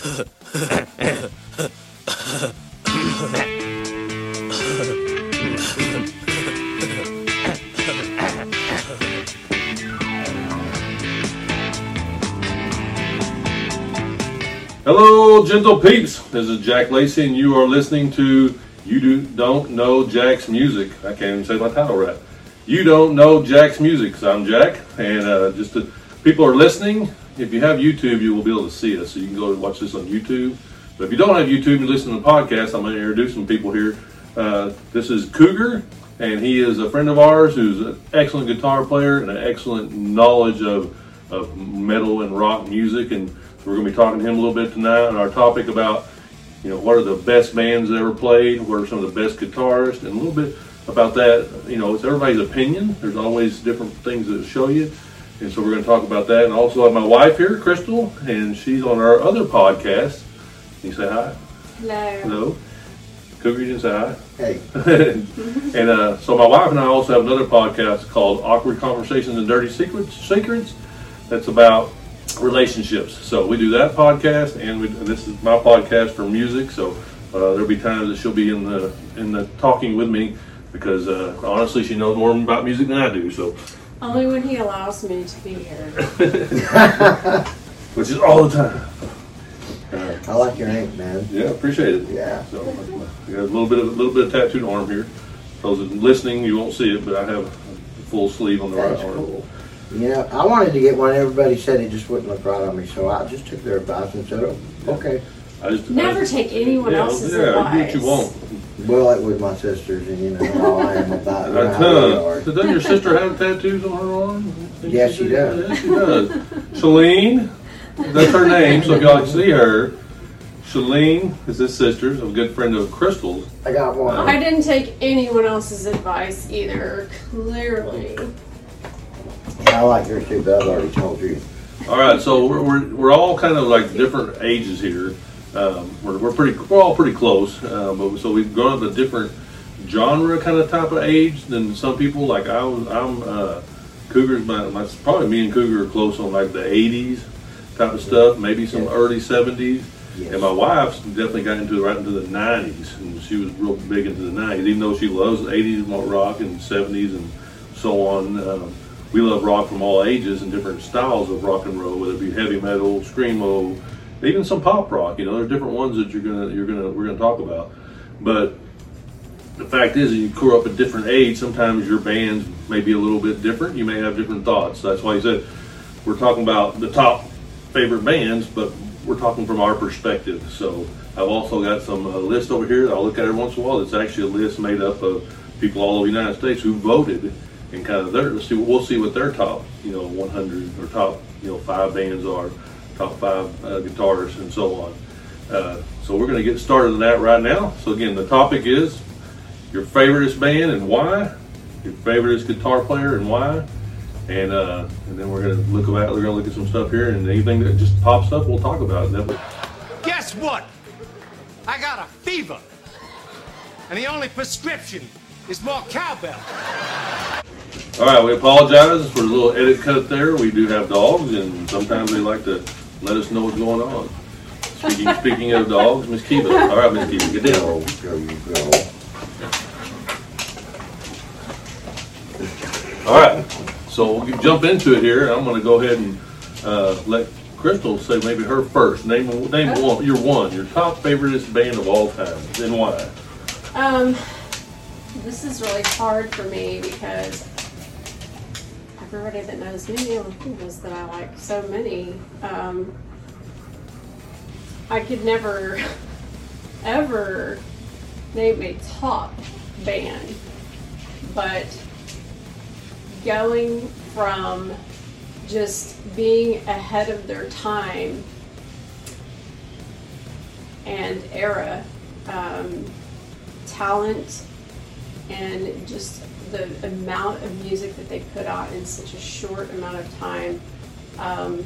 Hello, gentle peeps. This is Jack Lacy, and you are listening to You Do Don't Know Jack's Music. I can't even say my title right. You don't know Jack's music. So I'm Jack, and uh, just to, people are listening. If you have YouTube, you will be able to see us. So you can go and watch this on YouTube. But if you don't have YouTube and listen to the podcast, I'm going to introduce some people here. Uh, this is Cougar, and he is a friend of ours who's an excellent guitar player and an excellent knowledge of, of metal and rock music. And we're going to be talking to him a little bit tonight on our topic about, you know, what are the best bands ever played, what are some of the best guitarists, and a little bit about that. You know, it's everybody's opinion. There's always different things that show you. And so we're going to talk about that. And also have my wife here, Crystal, and she's on our other podcast. Can you say hi? Hello. Hello. Cougar, you didn't say hi. Hey, and uh, so my wife and I also have another podcast called Awkward Conversations and Dirty Secrets. Secrets. That's about relationships. So we do that podcast, and, we, and this is my podcast for music. So uh, there'll be times that she'll be in the in the talking with me because uh, honestly, she knows more about music than I do. So, Only when he allows me to be here. which is all the time. Uh, I like your ink, man. yeah, appreciate it. Yeah. So I got a little bit of a little bit of tattooed arm here. Those that listening, you won't see it, but I have a full sleeve on the right That's arm. cool. You know, I wanted to get one. Everybody said it just wouldn't look right on me, so I just took their advice and said, oh, okay. I just, Never I just- take anyone yeah, else's yeah, advice. do what you want. Well, it was my sisters, and you know how I am about you know Uh, how they huh. are. So doesn't your sister have tattoos on her arm? Yes, she does. Yes, she does. Shalene, that's her name, so if y'all can see her. Shalene is his sister, a good friend of Crystal's. I got one. I didn't take anyone else's advice either, clearly. I like yours too, but I've already told you. All right, so we're, we're, we're all kind of like different ages here. Um, we're, we're pretty we're all pretty close, uh, but so we've gone up a different genre kind of type of age than some people. Like I was, I'm uh, Cougars. My, my probably me and Cougar are close on like the '80s type of stuff, maybe some Yeah. early '70s. Yes. And my wife's definitely got into right into the '90s, and she was real big into the '90s. Even though she loves the '80s rock and '70s and so on, um, we love rock from all ages and different styles of rock and roll, whether it be heavy metal, screamo, even some pop rock. You know, there's different ones that you're gonna you're gonna we're gonna talk about. But the fact is, you grew up at different age. Sometimes your bands may be a little bit different. You may have different thoughts. That's why he said we're talking about the top favorite bands, but we're talking from our perspective. So I've also got some uh, list over here that I'll look at every once in a while. It's actually a list made up of people all over the United States who voted and kind of their. Let's see. We'll see what their top, you know, 100 or top, you know, five bands are, top five uh, guitarists and so on. Uh, so we're going to get started on that right now. So again, the topic is your favoriteest band and why, your favoriteest guitar player and why, and uh, and then we're gonna look about we're gonna look at some stuff here and anything that just pops up we'll talk about it. Guess what? I got a fever. And the only prescription is more cowbell. All right, we apologize for the little edit cut there. We do have dogs, and sometimes they like to let us know what's going on. Speaking speaking of dogs, Miss Kiva. All right, Miss Kiva, get Go, down. go, you go. All right, so we'll jump into it here. I'm gonna go ahead and uh, let Crystal say maybe her first. Name name one, your one, your top favoriteest band of all time, and why. Um, this is really hard for me because everybody that knows me knows that I like so many. Um, I could never, ever name a top band, but going from just being ahead of their time and era, um, talent, and just the amount of music that they put out in such a short amount of time. Um,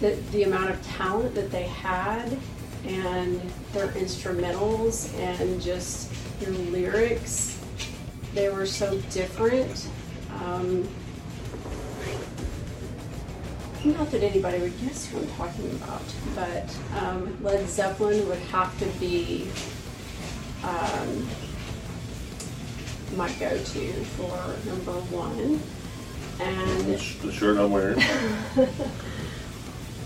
the, the amount of talent that they had and their instrumentals and just their lyrics they were so different um, not that anybody would guess who I'm talking about. But um, Led Zeppelin would have to be um, my go-to for number one, and That's the shirt I'm wearing.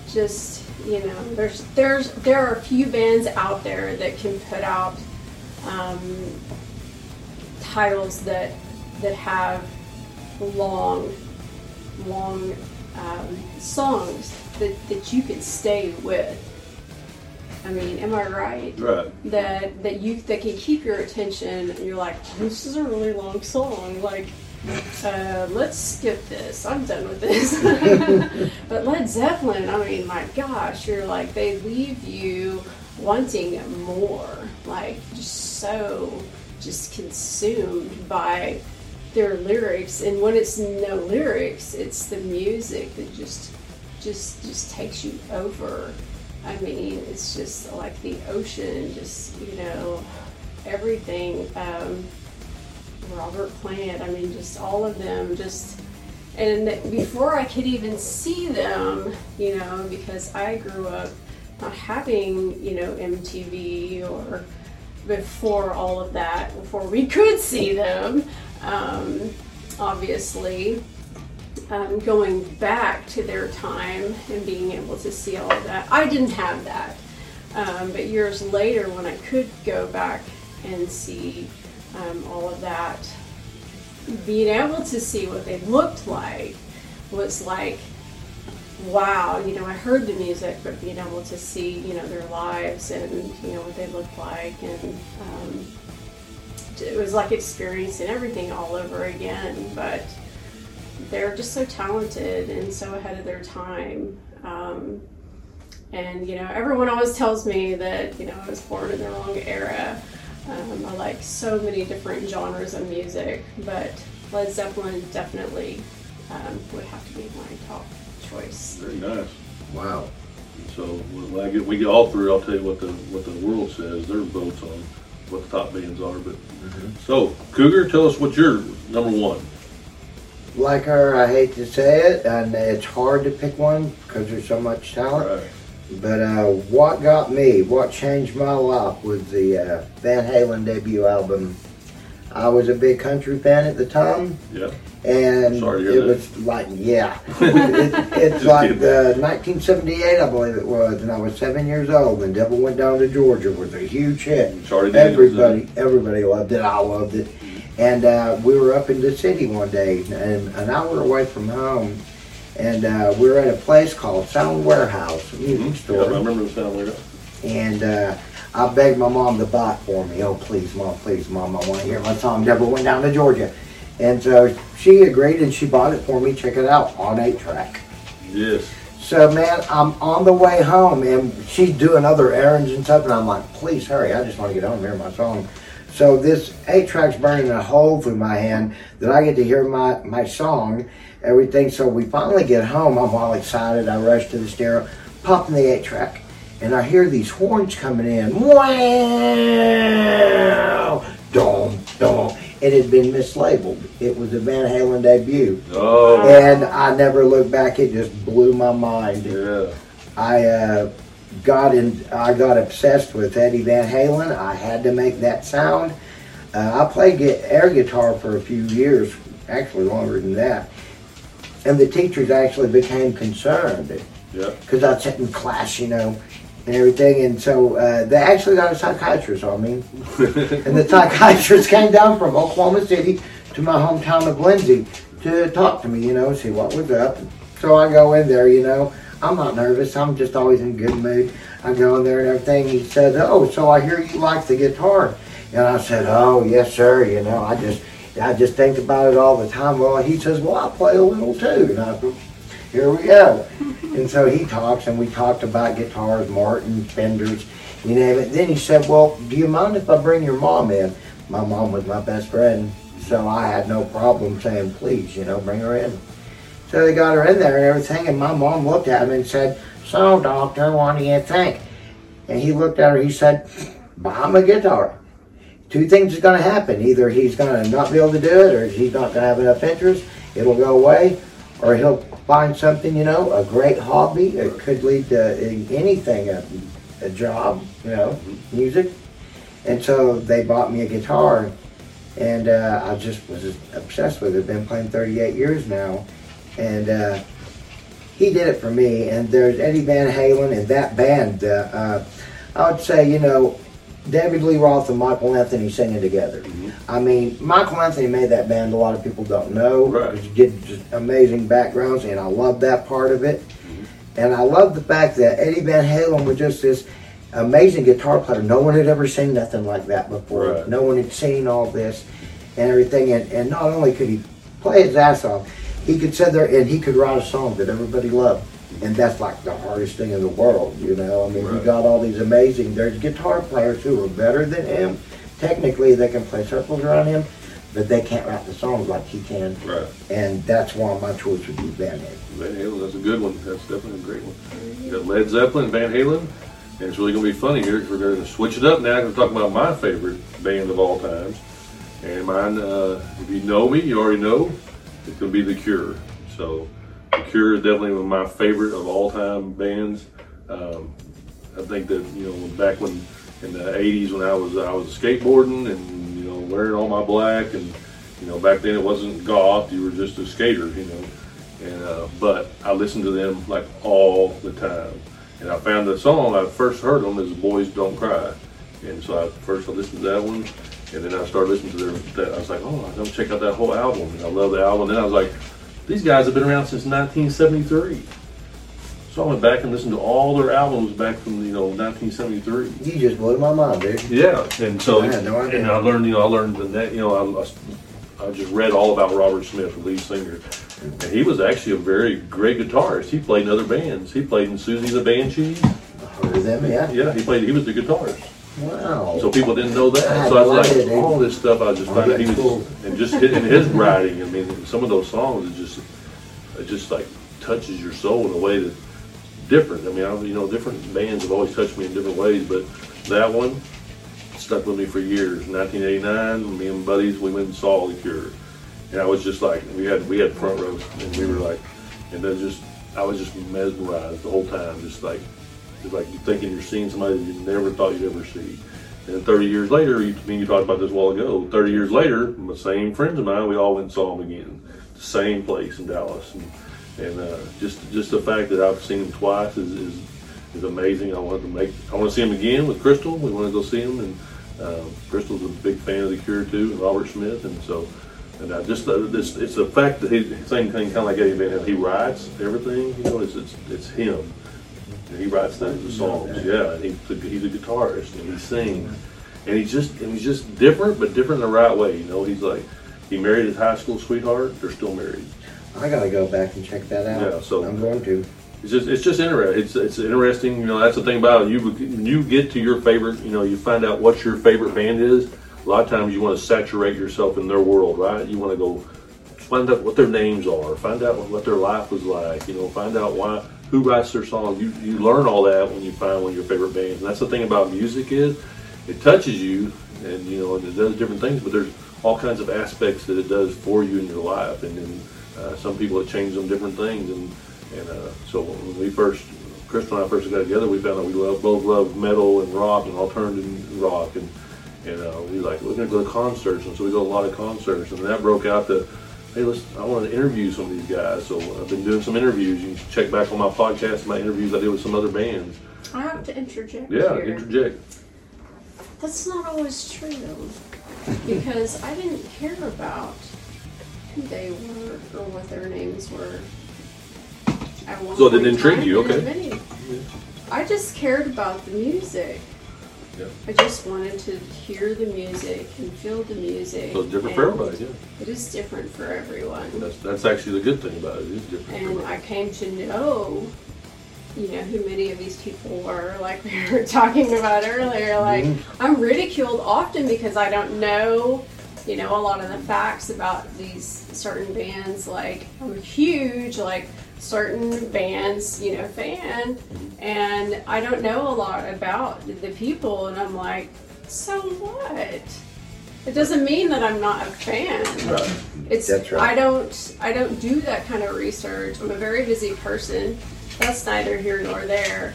just you know there's there's there are a few bands out there that can put out um, titles that that have long long um, songs that, that you can stay with i mean am i right? Right. that that you that can keep your attention and you're like this is a really long song like uh, let's skip this. I'm done with this. But led zeppelin i mean my gosh you're like they leave you wanting more like just so just consumed by their lyrics. And when it's no lyrics it's the music that just just just takes you over i mean it's just like the ocean just you know everything um, robert plant i mean just all of them just and before i could even see them you know because i grew up not having you know mtv or before all of that before we could see them um, obviously um, going back to their time and being able to see all of that. I didn't have that. Um, but years later, when I could go back and see um, all of that, being able to see what they looked like was like, wow, you know, I heard the music, but being able to see, you know, their lives and, you know, what they looked like and, um, it was like experiencing everything all over again. But they're just so talented and so ahead of their time. Um, and you know, everyone always tells me that you know I was born in the wrong era. Um, I like so many different genres of music, but Led Zeppelin definitely um, would have to be my top choice. Very nice. Wow. So when I get, we get all through, I'll tell you what the what the world says. Their votes on what the top bands are. But so Cougar, tell us what your number one. Like her, I hate to say it, and it's hard to pick one because there's so much talent. Right. But uh, what got me, what changed my life was the uh, Van Halen debut album. I was a big country fan at the time, Yeah. and Sorry it was like, yeah, it, it's like the 1978, I believe it was, and I was seven years old. And Devil Went Down to Georgia was a huge hit. Daniels, Everybody, everybody loved it. I loved it. And uh, we were up in the city one day, and an hour away from home, and uh, we were at a place called Sound Warehouse, a music Mhm. store. Yeah, I remember the sound that. And uh, I begged my mom to buy it for me. Oh, please, mom, please, mom, I want to hear my song. Devil went down to Georgia. And so she agreed and she bought it for me. Check it out on 8 track. Yes. So, man, I'm on the way home and she's doing other errands and stuff. And I'm like, please hurry. I just want to get home and hear my song. So this 8 track's burning a hole through my hand that I get to hear my, my song, everything. So we finally get home. I'm all excited. I rush to the stereo, pop in the 8 track and I hear these horns coming in. Wow! Dom, dom. It had been mislabeled. It was a Van Halen debut. Oh. And I never looked back. It just blew my mind. Yeah. I uh, got in. I got obsessed with Eddie Van Halen. I had to make that sound. Uh, I played air guitar for a few years, actually longer than that. And the teachers actually became concerned Yeah. because I'd sit in class, you know, and everything. And so uh, they actually got a psychiatrist on me. And the psychiatrist came down from Oklahoma City to my hometown of Lindsay to talk to me, you know, see what was up. So I go in there, you know, I'm not nervous. I'm just always in good mood. I go in there and everything. He said, "Oh, so I hear you like the guitar." And I said, "Oh, yes, sir. You know, I just, I just think about it all the time." Well, he says, "Well, I play a little too." And I, here we go. and so he talks, and we talked about guitars, Martin, Fenders, you name it. Then he said, "Well, do you mind if I bring your mom in?" My mom was my best friend, so I had no problem saying, "Please, you know, bring her in." So they got her in there and everything, and my mom looked at him and said, "So, doctor, what do you think?" And he looked at her. He said, "Buy him a guitar." Two things is going to happen: either he's going to not be able to do it, or he's not going to have enough interest. It'll go away, or he'll find something, you know, a great hobby. It could lead to anything, a, a job, you know, music. And so they bought me a guitar, and uh, I just was obsessed with it. Been playing 38 years now, and uh, he did it for me. And there's Eddie Van Halen and that band. Uh, uh, I would say, you know, David Lee Roth and Michael Anthony singing together. I mean, Michael Anthony made that band. A lot of people don't know. Right. He did amazing backgrounds, and I love that part of it. And I love the fact that Eddie Van Halen was just this amazing guitar player. No one had ever seen nothing like that before. Right. No one had seen all this and everything. And, and not only could he play his ass off, he could sit there and he could write a song that everybody loved. And that's like the hardest thing in the world, you know. I mean, he Right. got all these amazing. There's guitar players who are better than him. Technically, they can play circles around him, but they can't write the songs like he can. Right. And that's why my choice would be Van Halen. Van Halen, that's a good one. That's definitely a great one. You got Led Zeppelin, Van Halen, and it's really going to be funny here. Because we're going to switch it up now. We're talking about my favorite band of all times. And mine, uh, if you know me, you already know, going to be The Cure. So, The Cure is definitely one of my favorite of all time bands. Um, I think that, you know, back when in the 80s when I was I was skateboarding and, you know, wearing all my black and, you know, back then it wasn't goth, you were just a skater, you know. And uh, but I listened to them like all the time, and I found the song I first heard them is "Boys Don't Cry," and so I first I listened to that one, and then I started listening to their. That, I was like, oh, I'm gonna check out that whole album, and I love the album. then I was like, these guys have been around since 1973. So I went back and listened to all their albums back from you know 1973. You just blew my mind, dude. Yeah, and so I no and I learned, you know, I learned the net, you know, I, I, I just read all about Robert Smith, the lead singer, and he was actually a very great guitarist. He played in other bands. He played in Siouxsie the Banshees. I heard of them, yeah. Yeah, he played. He was the guitarist. Wow. So people didn't know that. So I was like, all this stuff. I was just found out he was, and just in his writing. I mean, some of those songs is just, it just like touches your soul in a way that different. I mean, I, you know, different bands have always touched me in different ways, but that one stuck with me for years. 1989, me and buddies, we went and saw The Cure, and I was just like, we had we had front rows, and we were like, and then just, I was just mesmerized the whole time, just like, just like you thinking you're seeing somebody that you never thought you'd ever see. And 30 years later, you, I mean, you talked about this a while ago. 30 years later, the same friends of mine, we all went and saw them again, the same place in Dallas, and, and uh, just just the fact that I've seen him twice is, is is amazing. I want to make, I want to see him again with Crystal. We want to go see him, and uh, Crystal's a big fan of the Cure too, and Robert Smith, and so. And I just uh, this, it's the fact that he same thing kind of like Eddie Van Halen. He writes everything. You know, it's it's, it's him. And he writes things, the songs. Yeah, and he's a, he's a guitarist and he sings, and he's just and he's just different, but different in the right way. You know, he's like he married his high school sweetheart. They're still married. I gotta go back and check that out. Yeah, so- I'm going to. It's just it's just interesting. It's it's interesting. You know, that's the thing about it. You you get to your favorite. You know, you find out what your favorite band is. A lot of times you want to saturate yourself in their world, right? You want to go find out what their names are, find out what their life was like. You know, find out why who writes their song. You you learn all that when you find one of your favorite bands. And that's the thing about music is it touches you, and you know, and it does different things. But there's all kinds of aspects that it does for you in your life, and then uh, some people it changes them different things. And and uh, so when we first, Crystal and I first got together, we found out we love, both love metal and rock and alternative rock, and and uh, we like we're gonna go to concerts, and so we go to a lot of concerts, and that broke out to. Hey, let's. I want to interview some of these guys, so I've been doing some interviews. You can check back on my podcast, my interviews I did with some other bands. I have to interject Yeah, here. interject. That's not always true because I didn't care about who they were or what their names were. So it didn't intrigue you, okay. I just cared about the music. Yeah. I just wanted to hear the music and feel the music. So it's different for everybody. Yeah, It is different for everyone. that's that's actually the good thing about it. It is different. And. I came to know, you know, who many of these people were, like we were talking about earlier. Like, mm-hmm. I'm ridiculed often because I don't know, you know, a lot of the facts about these certain bands. Like, I'm huge, like, certain bands, you know, fan, and I don't know a lot about the people, and I'm like, so what? it doesn't mean that I'm not a fan. Right. It's That's right. I don't I don't do that kind of research. I'm a very busy person. That's neither here nor there.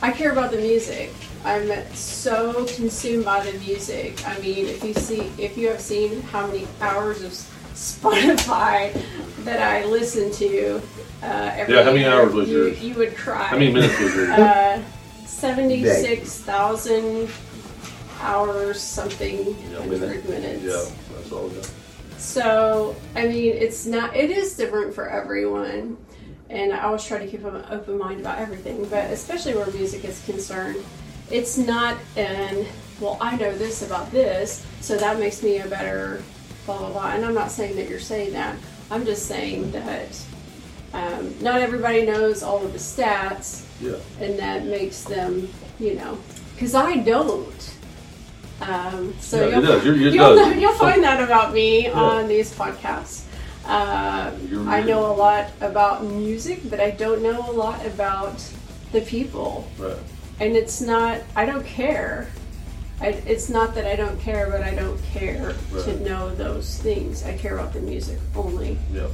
I care about the music. I'm so consumed by the music. I mean, if you see if you have seen how many hours of Spotify that I listen to uh, every Yeah, how many year, hours was you, yours? you would cry. How many minutes was yours? Uh, Seventy-six thousand hours, something Yeah, hundred minutes. Yeah, that's all. Yeah. So, I mean, it's not, it is different for everyone. And I always try to keep an open mind about everything, but especially where music is concerned, it's not an, well, I know this about this, so that makes me a better blah, blah, blah. And I'm not saying that you're saying that. I'm just saying that um, not everybody knows all of the stats, Yeah. and that makes them, you know, because I don't. Um, so Yeah, you'll. You're- it you'll, you'll find that about me Yeah. on these podcasts. Uh, I know a lot about music, but I don't know a lot about the people. Right. And it's not, I don't care. I, it's not that I don't care, but I don't care to know those things. I care about the music only. Yeah.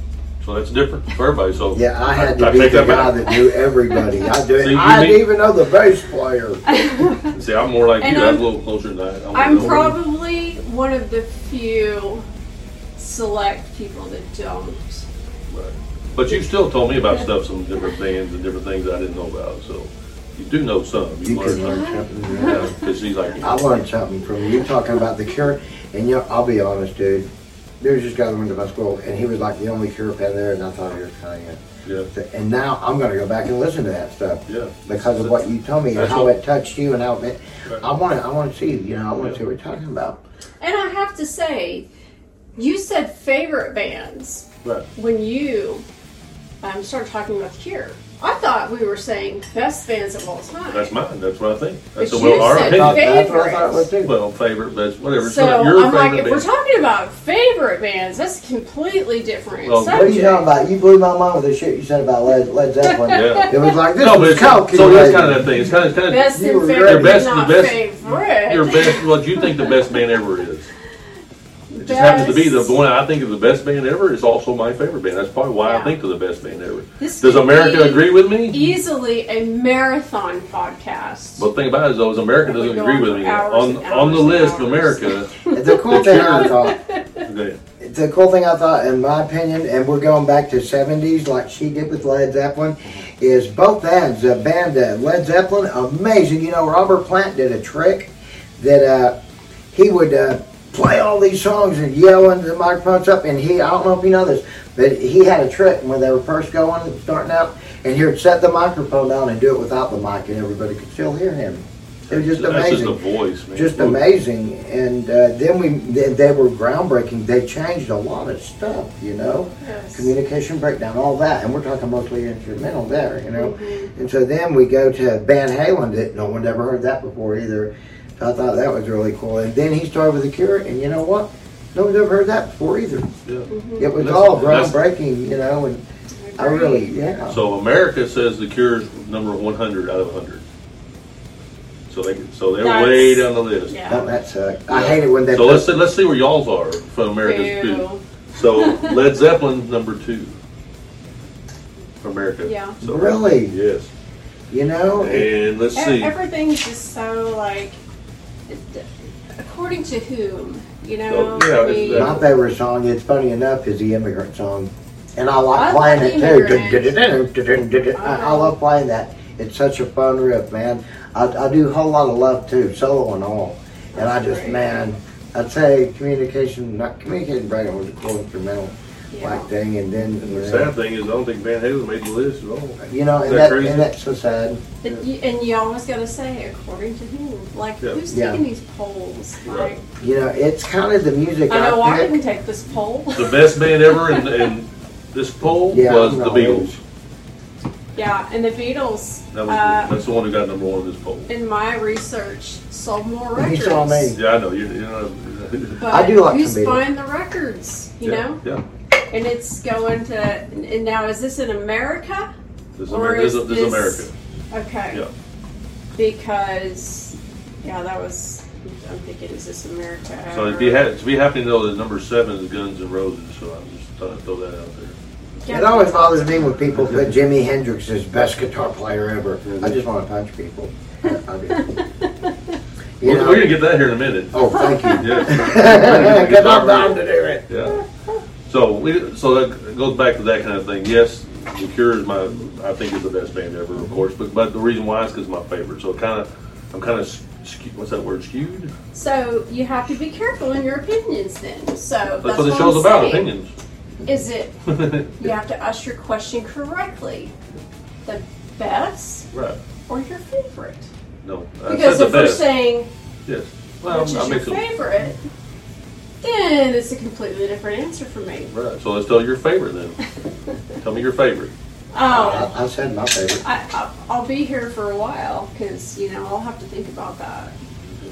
So that's different for everybody. So Yeah, I had to I be take the that guy back. that knew everybody. I do. See, I mean- didn't even know the bass player. See, I'm more like And you. I'm, I'm- a little closer to that. I I'm know- probably one of the few select people that don't. Right. But you still told me about stuff, some different bands and different things I didn't know about. So you do know some. You learned can learn some. something. yeah. Yeah, because she's like, I learned something from you talking about the Cure, and you know, I'll be honest, dude. There was this guy that went to my school, and he was like the only Cure fan there, and I thought he was kind of. yeah, And now I'm going to go back and listen to that stuff yeah. because of what you told me and That's how what- it touched you and how it. Right. I want to. I want to see. You know, I want to see what you're talking about. And I have to say, you said favorite bands Right. when you um, started talking about Cure. I thought we were saying best bands of all time. That's mine. That's what I think. That's But the well, you our said opinion. That's what I thought it was too. Well, favorite, best, whatever. so your I'm like, favorite if we're talking about favorite bands, that's completely different Well, What are you talking about? You blew my mind with the shit you said about Led, Led Zeppelin. Yeah. It was like this No, but was it's, calculated. so that's kind of that thing. It's kind of, kind of Best You and favorite. Your best- not the best- favorite. your best. What do you think the best band ever is? It just happens to be the one I think is the best band ever. Is also my favorite band. That's probably why Yeah. I think they're the best band ever. This Does America be agree with me? Easily a marathon podcast. But the thing about it is, though, is America doesn't agree with me. On on the list, hours. America. The cool thing I thought, Okay. the cool thing I thought, in my opinion, and we're going back to '70s like she did with Led Zeppelin, is both bands. The band uh, Led Zeppelin, amazing. You know, Robert Plant did a trick that uh, he would uh, play all these songs and yell into the microphones up, and he, I don't know if you know this, but he had a trick when they were first going and starting out, and he would set the microphone down and do it without the mic, and everybody could still hear him. It was just That's amazing just a voice, man. just amazing. And uh, then we they, they were groundbreaking. They changed a lot of stuff, you know, Yes. communication breakdown, all that. And we're talking mostly instrumental there, you know. Mm-hmm. And so then we go to Van Halen that no one ever heard that before either. So I thought that was really cool. And then he started with the Cure, and you know what? No one's ever heard that before either. Yeah. It was That's- all groundbreaking, you know. And I really, yeah. So America says the Cure's number 100 out of 100. So they so they're That's- way down the list. Yeah. Don't that suck? I hate it when they. So let's see, let's see where y'all's are from America's Boo. So Led Zeppelin number two for America. Yeah. So, Really? Yes. you know. And let's see. Everything's just so like, it- according to whom, you know? So, yeah, I mean, that- My favorite song, it's funny enough, is the immigrant song. And I like I playing like it too. I, I love playing that. It's such a fun riff, man. I, I do a whole lot of love too, solo and all. And I just, Great. man, I'd say communication, not communication breakdown was a cool instrumental yeah. Like thing. And then, And you the know, sad thing is, I don't think Van Halen made the list at all. you know, and, that that, and that's so sad. But you, and you always got to say according to whom. Like, Yeah. who's Yeah. taking these polls? Right. Like, You know, it's kind of the music I know I pick. didn't take this poll. The best band ever in, in this poll Yeah, was no, the Beatles. yeah, and the Beatles. That was, uh, that's the one who got number one in this poll. in my research, sold more He records. saw me. Yeah, I know. You, you know. But I do like who's the Beatles. buying the records? You yeah, know, Yeah. And it's going to. And now, is this in America? This is, Or America. Is is- this this- America. Okay. Yeah. Because, yeah, that was I'm thinking, is this America? So it'd be ha- to be happy to know that number seven is Guns N' Roses. So I'm just thought I'd throw that out there. It always bothers me when people put Jimi Hendrix as best guitar player ever. I just want to punch people. I do. You We're, know- we're gonna get that here in a minute. Oh, thank you. Yeah. I'm bound to do it. Yeah. So we, so that goes back to that kind of thing. Yes, The Cure is my, I think is the best band ever, of course. But but the reason why is because my favorite. So kind of, I'm kind of, skew, what's that word? Skewed. So you have to be careful in your opinions then. So that's, That's what the I'm show's about. saying. Opinions. Is it you have to ask your question correctly? The best right. or your favorite? No. I Because if the we're saying yes. Well, which is I your some. Favorite, then it's a completely different answer for me. Right. So let's tell your favorite then. tell me your favorite. Oh, I, I said my favorite. I, I, I'll be here for a while because you know I'll have to think about that.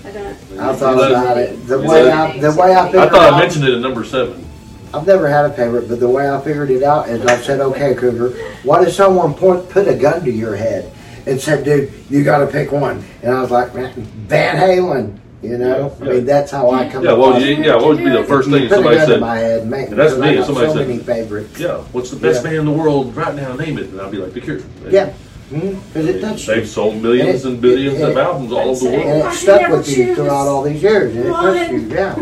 I don't. I thought about it. The way said- I, the way I figured I thought I out, mentioned it in number seven. I've never had a favorite, but the way I figured it out is I said, okay, Cougar, what if someone point, put a gun to your head and said, dude, you got to pick one? And I was like, man, Van Halen, you know? I mean, that's how I come Yeah. What would across you, it. yeah. What would be the first You thing put somebody a gun said? my head, make, And that's me, I got somebody so said- many favorites. Yeah. What's the best Yeah. band in the world right now? Name it. And I'll be like, The Cure. Yeah, mm-hmm, because it touched you. They've sold millions And it- and billions it- of albums all over the That's it. And world. it stuck with you throughout all these years, and it touched you, yeah.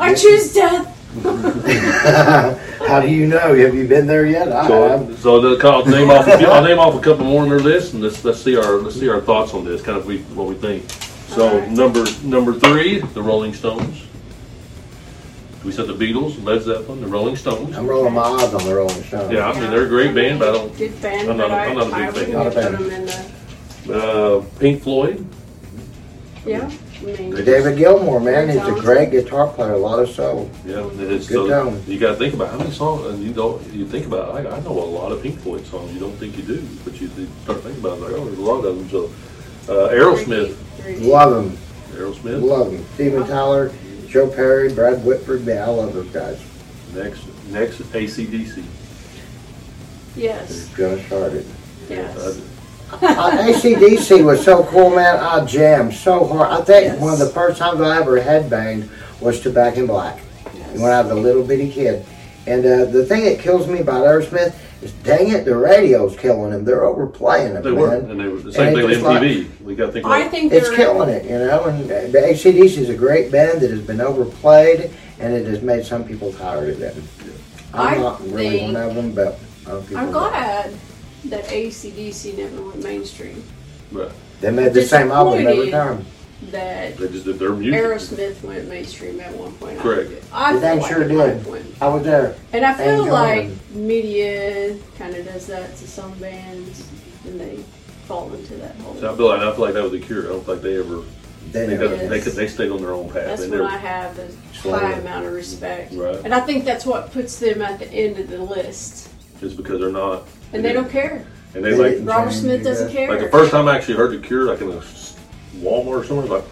I choose death. How do you know? Have you been there yet? I have. So, uh, so the, I'll name off. A few, I'll name off a couple more on their list, and let's let's see our let's see our thoughts on this. Kind of we, what we think. So number number three, the Rolling Stones. We said the Beatles, Led Zeppelin, the Rolling Stones. I'm rolling my eyes on the Rolling Stones. Yeah, I mean they're a great band, but I don't. Good band, I'm not- but I, I'm not a big I fan. wouldn't Not a put fan. them in the. Uh, Pink Floyd. Yeah, I mean, David Gilmour, man, he's a great guitar player, a lot of soul. Yeah, it's Good so tone. you got to think about how many songs, and you don't you think about. I, I know a lot of Pink Floyd songs. You don't think you do, but you start thinking about it, like oh, there's a lot of them. So uh, Aerosmith, very deep. Love him, Aerosmith. love them. Steven Tyler, Joe Perry, Brad Whitford, man, I love those guys. Next, next ACDC. Yes, Gonna start it. yes. Uh, ACDC was so cool, man. I jammed so hard. I think Yes. one of the first times I ever headbanged was to Back in Black yes. when I was a little bitty kid. And uh, the thing that kills me about Aerosmith is, dang it, the radio's killing them. They're overplaying them, They were, and they were the same And thing with it's like- MTV. we got to think I think It's they're killing it, you know. And uh, the ACDC is a great band that has been overplayed, and it has made some people tired of them. I'm I not really think- one of them, but I'm glad that ACDC never went mainstream. Right. They made the same album every time. That They just did their music. Aerosmith went mainstream at one point. Correct. I They feel dang like sure at did. one point. I was there. And I feel Angel like and- media kind of does that to some bands, and they fall into that hole. So I feel like I feel like that was the cure. I don't think they ever. They They, never. got, they, could, they stayed on their own path. That's they when never, I have a Slowly. high amount of respect, Right. and I think that's what puts them at the end of the list. It's because they're not. And they don't care. And they They like didn't Robert change, Smith doesn't guys. care. like the first time I actually heard the Cure, like in a s- Walmart or somewhere, like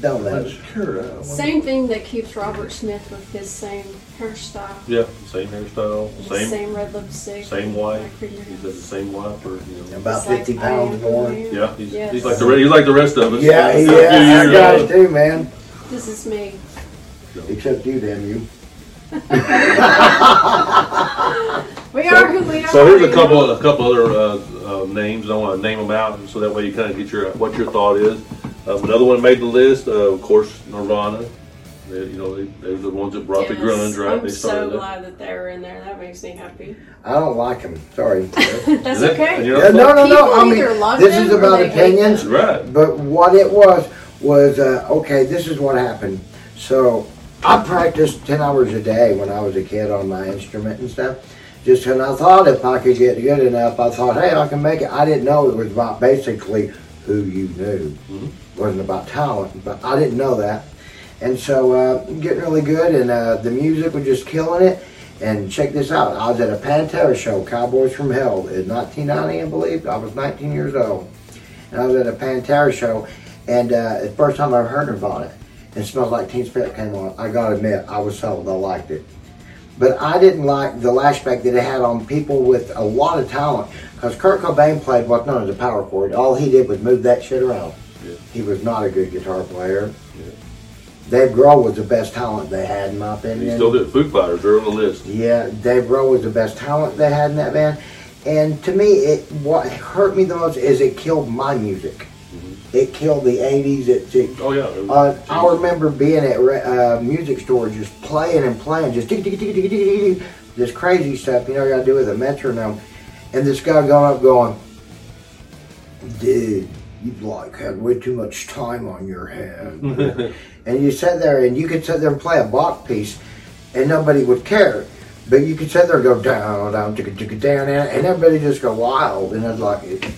Don't let what's it. Cure? I wonder- Same thing that keeps Robert Smith with his same hairstyle, Yeah, same hairstyle, same same, red lipstick, same wife. black He's got the same wife, or you know. About It's like, 50 pounds more. who I am. Yeah, he's, Yes. he's like the he's like the rest of us. Yeah, A few yeah, I years guys too, man. This is me. Except you, damn you. We are who we are. So here's a couple know? a couple other uh, uh, names. I want to name them out so that way you kind of get your what your thought is. Um, another one made the list. Uh, of course, Nirvana. They, you know, they, they're the ones that brought the Yes, grunge, right? I'm they so started that. glad that they were in there. That makes me happy. I don't like them. Sorry. That's Is okay. And Yeah, no, no, no. I mean, this is about opinions. Right. But what it was was uh, okay. This is what happened. So I practiced ten hours a day when I was a kid on my instrument and stuff. Just and I thought if I could get good enough, I thought, hey, I can make it. I didn't know it was about basically who you knew. Mhm. It wasn't about talent, but I didn't know that. And so uh, getting really good, and uh, the music was just killing it. And check this out. I was at a Pantera show, Cowboys from Hell, in 1990, I believe. I was 19 years old. And I was at a Pantera show, and uh, the first time I heard Nirvana, and Smells Like Teen Spirit came on, I gotta admit, I was sold. I liked it. But I didn't like the lashback that it had on people with a lot of talent. Because Kurt Cobain played what's known as a power chord. All he did was move that shit around. Yeah. He was not a good guitar player. Yeah. Dave Grohl was the best talent they had, in my He opinion. still did. Foo Fighters, they're on the list. Yeah, Dave Grohl was the best talent they had in that band. And to me, it what hurt me the most is it killed my music. It killed the '80s. It, it Oh yeah. it was- uh, I remember being at re- uh, music stores just playing and playing, just tick, tick, tick, tick, tick, tick, tick, this crazy stuff, you know, you gotta do with a metronome. And this guy going up going, dude, you've like had way too much time on your hands. and you sit there and you could sit there and play a Bach piece and nobody would care. But you could sit there and go down, down, tick, down, down, and everybody just go wild. And it's like, it,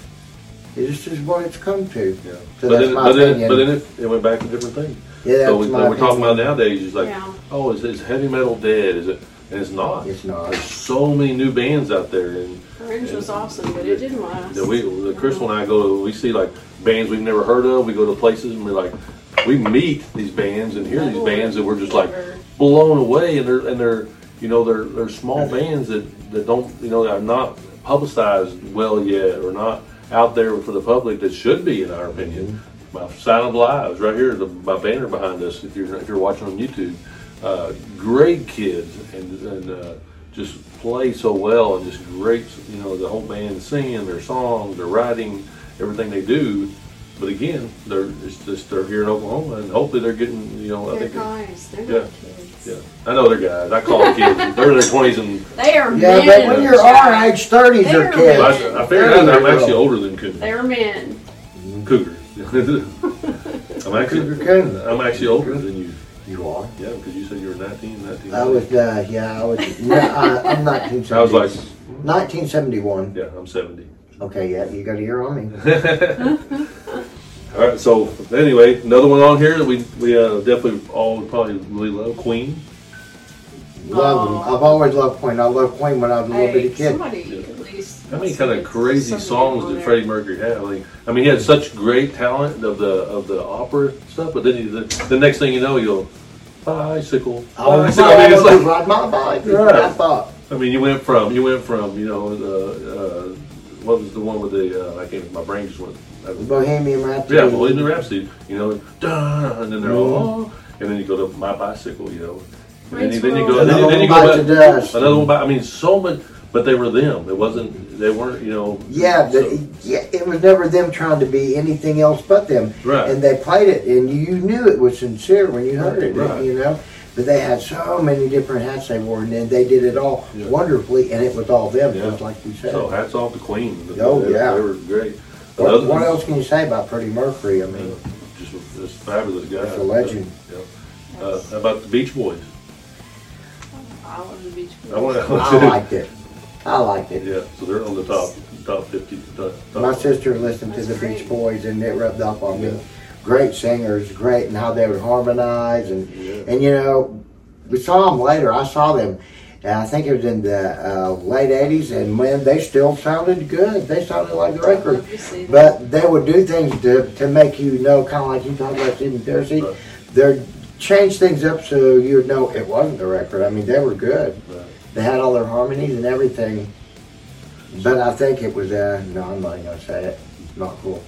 this is what it's come to. Yeah. So but that's then, my but then, but then it, it went back to different things. Yeah, that's so we, my we're talking about nowadays. It's like, Yeah. oh, is, is heavy metal dead? Is it? And it's not. It's not. There's so many new bands out there, and Orange was awesome, but it didn't last. that we, the Crystal and I go we see like bands we've never heard of. We go to places and we're like, we meet these bands and hear these bands that we're just like blown away, and they're and they're you know they're they're small bands that that don't you know are not publicized well yet or not out there for the public that should be in our opinion. My sign of Lives right here, the, my banner behind us. If you're if you're watching on YouTube, uh, great kids and and uh, just play so well and just great. You know the whole band singing their songs, their writing, everything they do. But again, they're it's just they're here in Oklahoma, and hopefully they're getting you know I They're think guys. They're Yeah. not kids. yeah, I know they're guys. I call them kids. They're in their twenties, and They are Yeah, men. but when you're our age, 30s They're are kids. men. I, I figured out that I'm actually older than Cougar. They're men. Cougar. I'm actually Cougar I'm actually older than you. You are. Yeah, because you said you were 19, 19. I was, uh, yeah, I was, no, I, I'm 1970. I was like, 1971. yeah, I'm 70. Okay, yeah, you got a year on me. All right, so anyway, another one on here that we we uh, definitely all probably really love, Queen. Love them. Oh. I've always loved Queen. I loved Queen when I was a little Hey, bitty kid. somebody at least. How many kind of crazy songs did. Freddie Mercury have? I mean, I mean, he had such great talent of the of the opera stuff, but then he, the, the next thing you know, you go bicycle. I was bicycle. I mean, it's like, ride my bike. Right. Right. I thought. I mean, you went from you went from you know the uh, what was the one with the uh, I can't my brain just went. Bohemian Rhapsody. Yeah, Bohemian Rhapsody. You know, dun, and then they're all, Mhm. oh, and then you go to my bicycle. You know, and then you, Rain's then you World. go, then, you- then you Another go one back, bites the dust. another one. By, I mean, so much, but they were them. It wasn't. They weren't. You know. Yeah, so- but yeah, it was never them trying to be anything else but them. Right. And they played it, and you knew it was sincere when you heard it, Right. you know. But they had so many different hats they wore, and then they did it all Yeah. wonderfully, and it was all them, Yeah. just like you said. So hats off to Queen. Oh, they, yeah. they were great. what, Another what one- else can you say about Freddie Mercury? I mean, Uh, just a, just fabulous guy. Just a legend. Yeah. Uh, how about the Beach Boys? I love the Beach Boys. I want I liked it. I liked it. Yeah, so they're on the top top fifty. Top, top. My sister listened to That's the Beach. Boys, and it rubbed off on Yeah. me. Great singers, great, and how they would harmonize, and Yeah. and you know, we saw them later. I saw them. And I think it was in the uh, late '80s, and man, they still sounded good. They sounded like the record. Love to see that. But they would do things to, to make you know, kind of like you talked about Stephen Darcy. Right. They'd change things up so you would know it wasn't the record. I mean, they were good. Right. They had all their harmonies and everything. But I think it was, uh, no, I'm not going to say it. Not cool.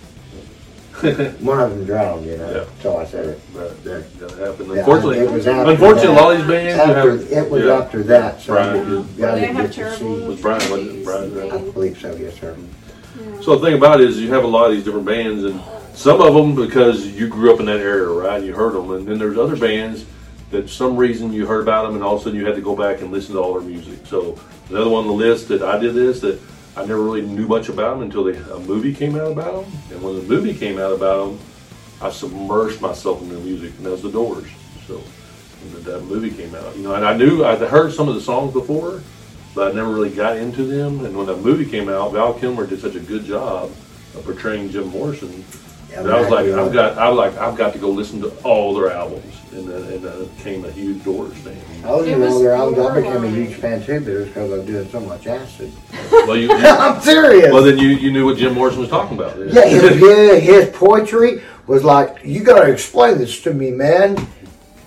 One of them drowned, you know. Yeah. So I said it. But that, that happened. Yeah, Unfortunately, it was after unfortunately, that. a lot of these After, it was yeah. after that, so Brian. you Well, got to they have get to see. Was Brian, wasn't it? Brian, reviews I believe so, yes, sir. things. So the thing about it is, you have a lot of these different bands, and some of them because you grew up in that area, right? You heard them, and then there's other bands that some reason you heard about them, and all of a sudden you had to go back and listen to all their music. So another one on the list that I did this that I never really knew much about them until they, a movie came out about them, and when the movie came out about them, I submerged myself in their music, and that was the Doors. So that movie came out, you know, and I knew I'd heard some of the songs before, but I never really got into them. And when that movie came out, Val Kilmer did such a good job of portraying Jim Morrison. Yeah, that I was like. I've got, I was like, I've got to go listen to all their albums, and then and then I became a huge Doors fan. I was It even was older. I, was, I became a huge fan too, but it was because I was doing so much acid. Well, you, you- I'm serious. well then you you knew what Jim Morrison was talking about. yeah, his, yeah, his poetry was like, you got to explain this to me, man.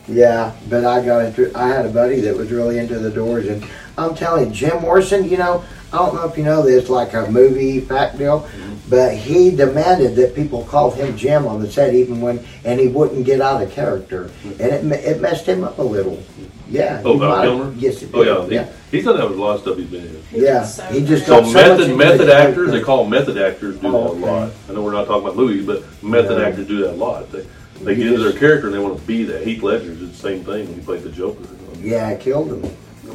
Yeah, but I got into. I had a buddy that was really into the Doors, and I'm telling you, Jim Morrison. You know, I don't know if you know this, like a movie fact deal, But he demanded that people call him Jim on the set, even when, and he wouldn't get out of character, and it it messed him up a little. Yeah. Oh, he Val Kilmer? Yes, it Oh, did. yeah, he, he's done that with a lot of stuff he's been in. Yeah, so he just good. So got so method, method actors, character. they call method actors do that a Okay. lot. I know we're not talking about movies, but method No. actors do that a lot. They, they He get into their character and they want to be that. Heath Ledger did the same thing when he played the Joker. Yeah, it killed him.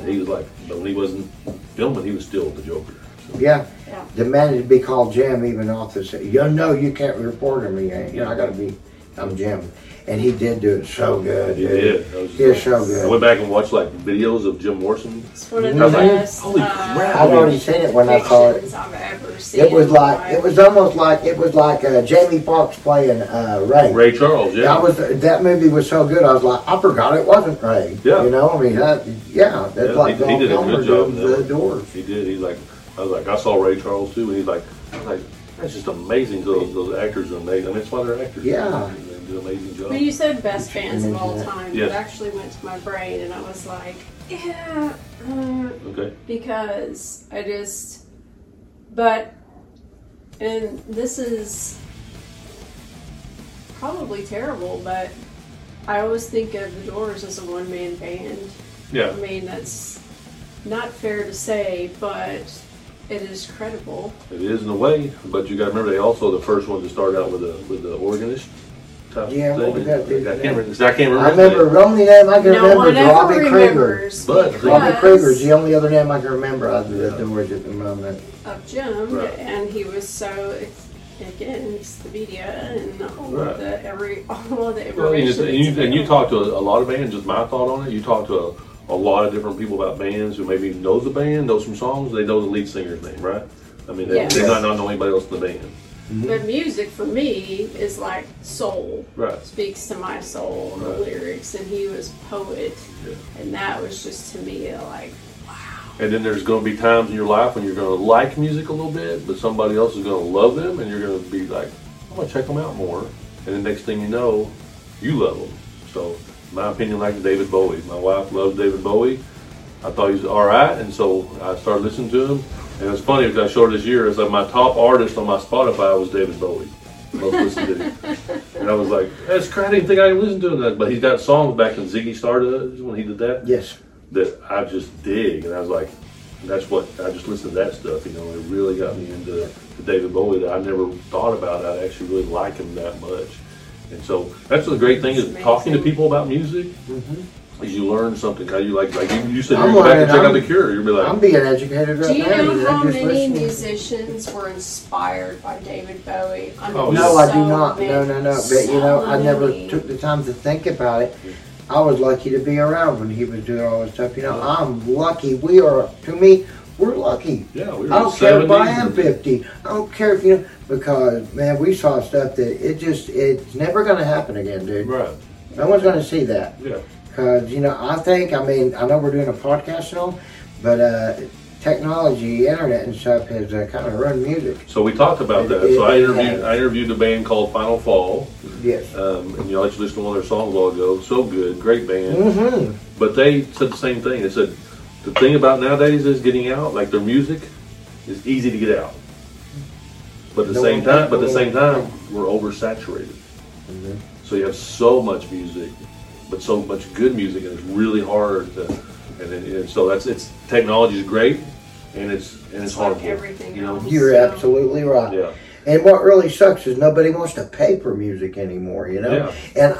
He was like, but when he wasn't filming, he was still the Joker. So, Yeah, Yeah. demanded to be called Jim even off the set. You know, you can't report him. You know, I got to be, I'm Jim, and he did do it so good. he dude. did. That was He is so I good. went back and watched like videos of Jim Morrison. It's one of I the was like, best holy uh, crap. I've already seen it when I saw it. pictures I've ever seen. It was in my like life. it was almost like it was like uh, Jamie Foxx playing uh, Ray. Ray Charles, yeah. I was that movie was so good. I was like, I forgot it wasn't Ray. Yeah. you know, I mean, that, yeah, that's Yeah, like he, he Val did a Kilmer good job. did in that the one. Doors. He did. He's like, I was like, I saw Ray Charles too, and he's like, I was like, that's just amazing. Those, those actors are amazing. I mean, that's why they're actors. Yeah. They do an amazing job. When you said best bands of all that. time, Yes. it actually went to my brain, and I was like, yeah, uh, Okay. because I just, but, and this is probably terrible, but I always think of the Doors as a one man band. Yeah. I mean, that's not fair to say, but it is credible. It is in a way, but you got to remember they also the first one to start out with a with the organist. Type Yeah, what thing. was that I can't remember. I can't remember. I remember the only name I can no remember one is ever Robbie Krieger. remembers But- because Robbie Krieger's the only other name I can remember out of the Doors at the moment. of Jim, Right. and he was so again, it's the media and all Right. of the every all of the Well, and, information. and you, and you talk to a, a lot of bands. Just my thought on it. You talk to a, a lot of different people about bands who maybe know the band, knows some songs. They know the lead singer's name, right? I mean, they, Yes. they might not know anybody else in the band, mm-hmm. But music for me is like soul. right? Speaks to my soul, the Right. lyrics, and he was poet, Yeah. and that was just to me like wow. And then there's going to be times in your life when you're going to like music a little bit, but somebody else is going to love them, and you're going to be like, I'm going to check them out more. And the next thing you know, you love them. So, my opinion, like David Bowie. My wife loves David Bowie. I thought he was all right, and so I started listening to him. And it's funny because I showed this year, it's like my top artist on my Spotify was David Bowie. Most listened to him. And I was like, that's crazy. I didn't think I could listen to him. But he's got songs back in Ziggy Stardust when he did that Yes. that I just dig, and I was like, that's what I just listened to that stuff. You know, it really got me into David Bowie that I never thought about. I'd actually really like him that much, and so that's the great thing is That's talking to people about music. Mm-hmm. Is you learn something. How you like, like you, you said, I'm you go back and check out I'm- the Cure. You'll be like, I'm being educated right Do you know I'm how many listening. musicians were inspired by David Bowie? I mean, Oh, No, I do not. many- No, no, no. But you know, I never many. took the time to think about it. I was lucky to be around when he was doing all this stuff. You know, uh-huh. I'm lucky. We are. To me, we're lucky. yeah, we were I in don't care if I am 50. I don't care if you know because man, we saw stuff that it just it's never going to happen again, dude. Right. No one's going to see that Yeah. because you know I think I mean I know we're doing a podcast and all, but uh, technology, internet, and stuff has uh, kind of run music. So we talked about that. So I interviewed I interviewed a band called Final Fall, Yes. um, and you know, I just listened to one of their songs a while ago. So good, great band. Mm-hmm. But they said the same thing. They said the thing about nowadays is getting out. Like their music is easy to get out, but at the No same time, but at the same time, we're oversaturated. Mhm. So you have so much music, but so much good music, and it's really hard to. And, then, and so that's it's technology is great, and it's and it's It's like everything you know. else. You're So- absolutely right. Yeah. And what really sucks is nobody wants to pay for music anymore, you know? Yeah. And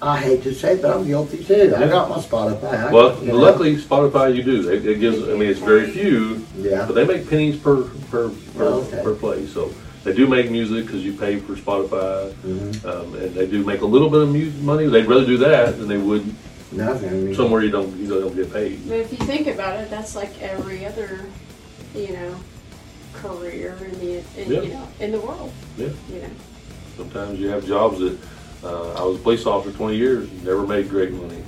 I hate to say it, but I'm guilty too. I got my Spotify. I- Well, you know? luckily Spotify you do. It, it gives. I mean, it's very few. Yeah. But they make pennies per per per, Oh, okay. per play. So they do make music because you pay for Spotify, Mhm. um, and they do make a little bit of music money. They'd rather do that than they would Nothing. Somewhere you don't you don't get paid. But if you think about it, that's like every other, you know, career in the in, Yeah. you know in the world. Yeah. You know, Sometimes you have jobs that uh, I was a police officer 20 years, never made great money.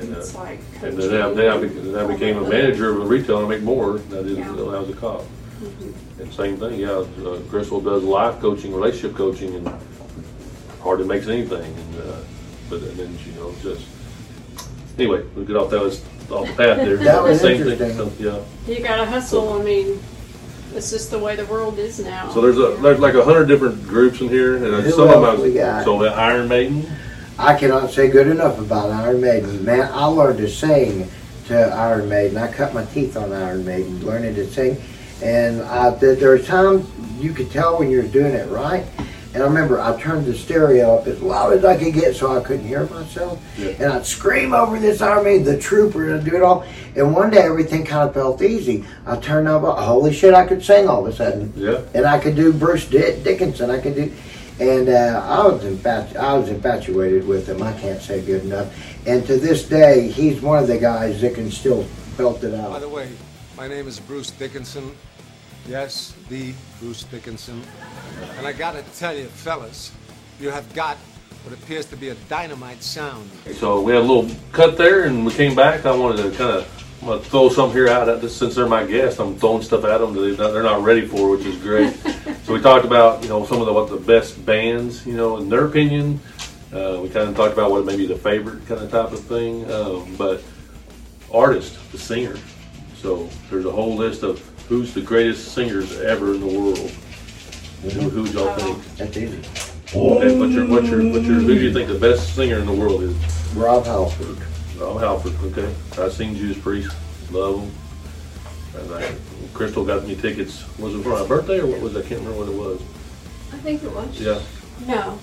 And, uh, it's like and then I, then, I be, then I became a manager of a retailer. I make more than I did Yeah. when I was a cop. Mhm. And same thing, yeah. Uh, Crystal does life coaching, relationship coaching, and hardly makes anything. And uh, but then you know just anyway, we get off that was off the path there. That was same interesting. Thing, so, yeah, You gotta hustle. I mean, It's just the way the world is now. So there's a there's like a hundred different groups in here, and Who some of else we them. got? I, so Iron Maiden. I cannot say good enough about Iron Maiden. Man, I learned to sing to Iron Maiden. I cut my teeth on Iron Maiden, learning to sing. And I, there there were times you could tell when you were doing it right. And I remember I turned the stereo up as loud as I could get so I couldn't hear myself. Yeah. And I'd scream over this army, the trooper, and I'd do it all. And one day everything kind of felt easy. I turned up, holy shit, I could sing all of a sudden Yeah. and I could do Bruce Dick- Dickinson. I could do, and uh, I was infatu- I was infatuated with him. I can't say good enough. And to this day, he's one of the guys that can still belt it out. By the way, my name is Bruce Dickinson. Yes, the Bruce Dickinson. And I gotta tell you, fellas, you have got what appears to be a dynamite sound. So we had a little cut there, and we came back. I wanted to kind of I'm gonna throw some here out at this since they're my guests. I'm throwing stuff at them that they're not, ready for, which is great. so we talked about you know some of the what the best bands you know in their opinion. Uh, we kind of talked about what maybe the favorite kind of type of thing, um, but artist, the singer. So there's a whole list of who's the greatest singers ever in the world. Who, who y'all think? That's easy. Okay, what's your what's your what's your who do you think the best singer in the world is? Rob Halford. Rob Halford, okay. I've seen Judas Priest, love him. And I, Crystal got me tickets. Was it for my birthday or what was? it? I can't remember what it was. I think it was. Yeah, No.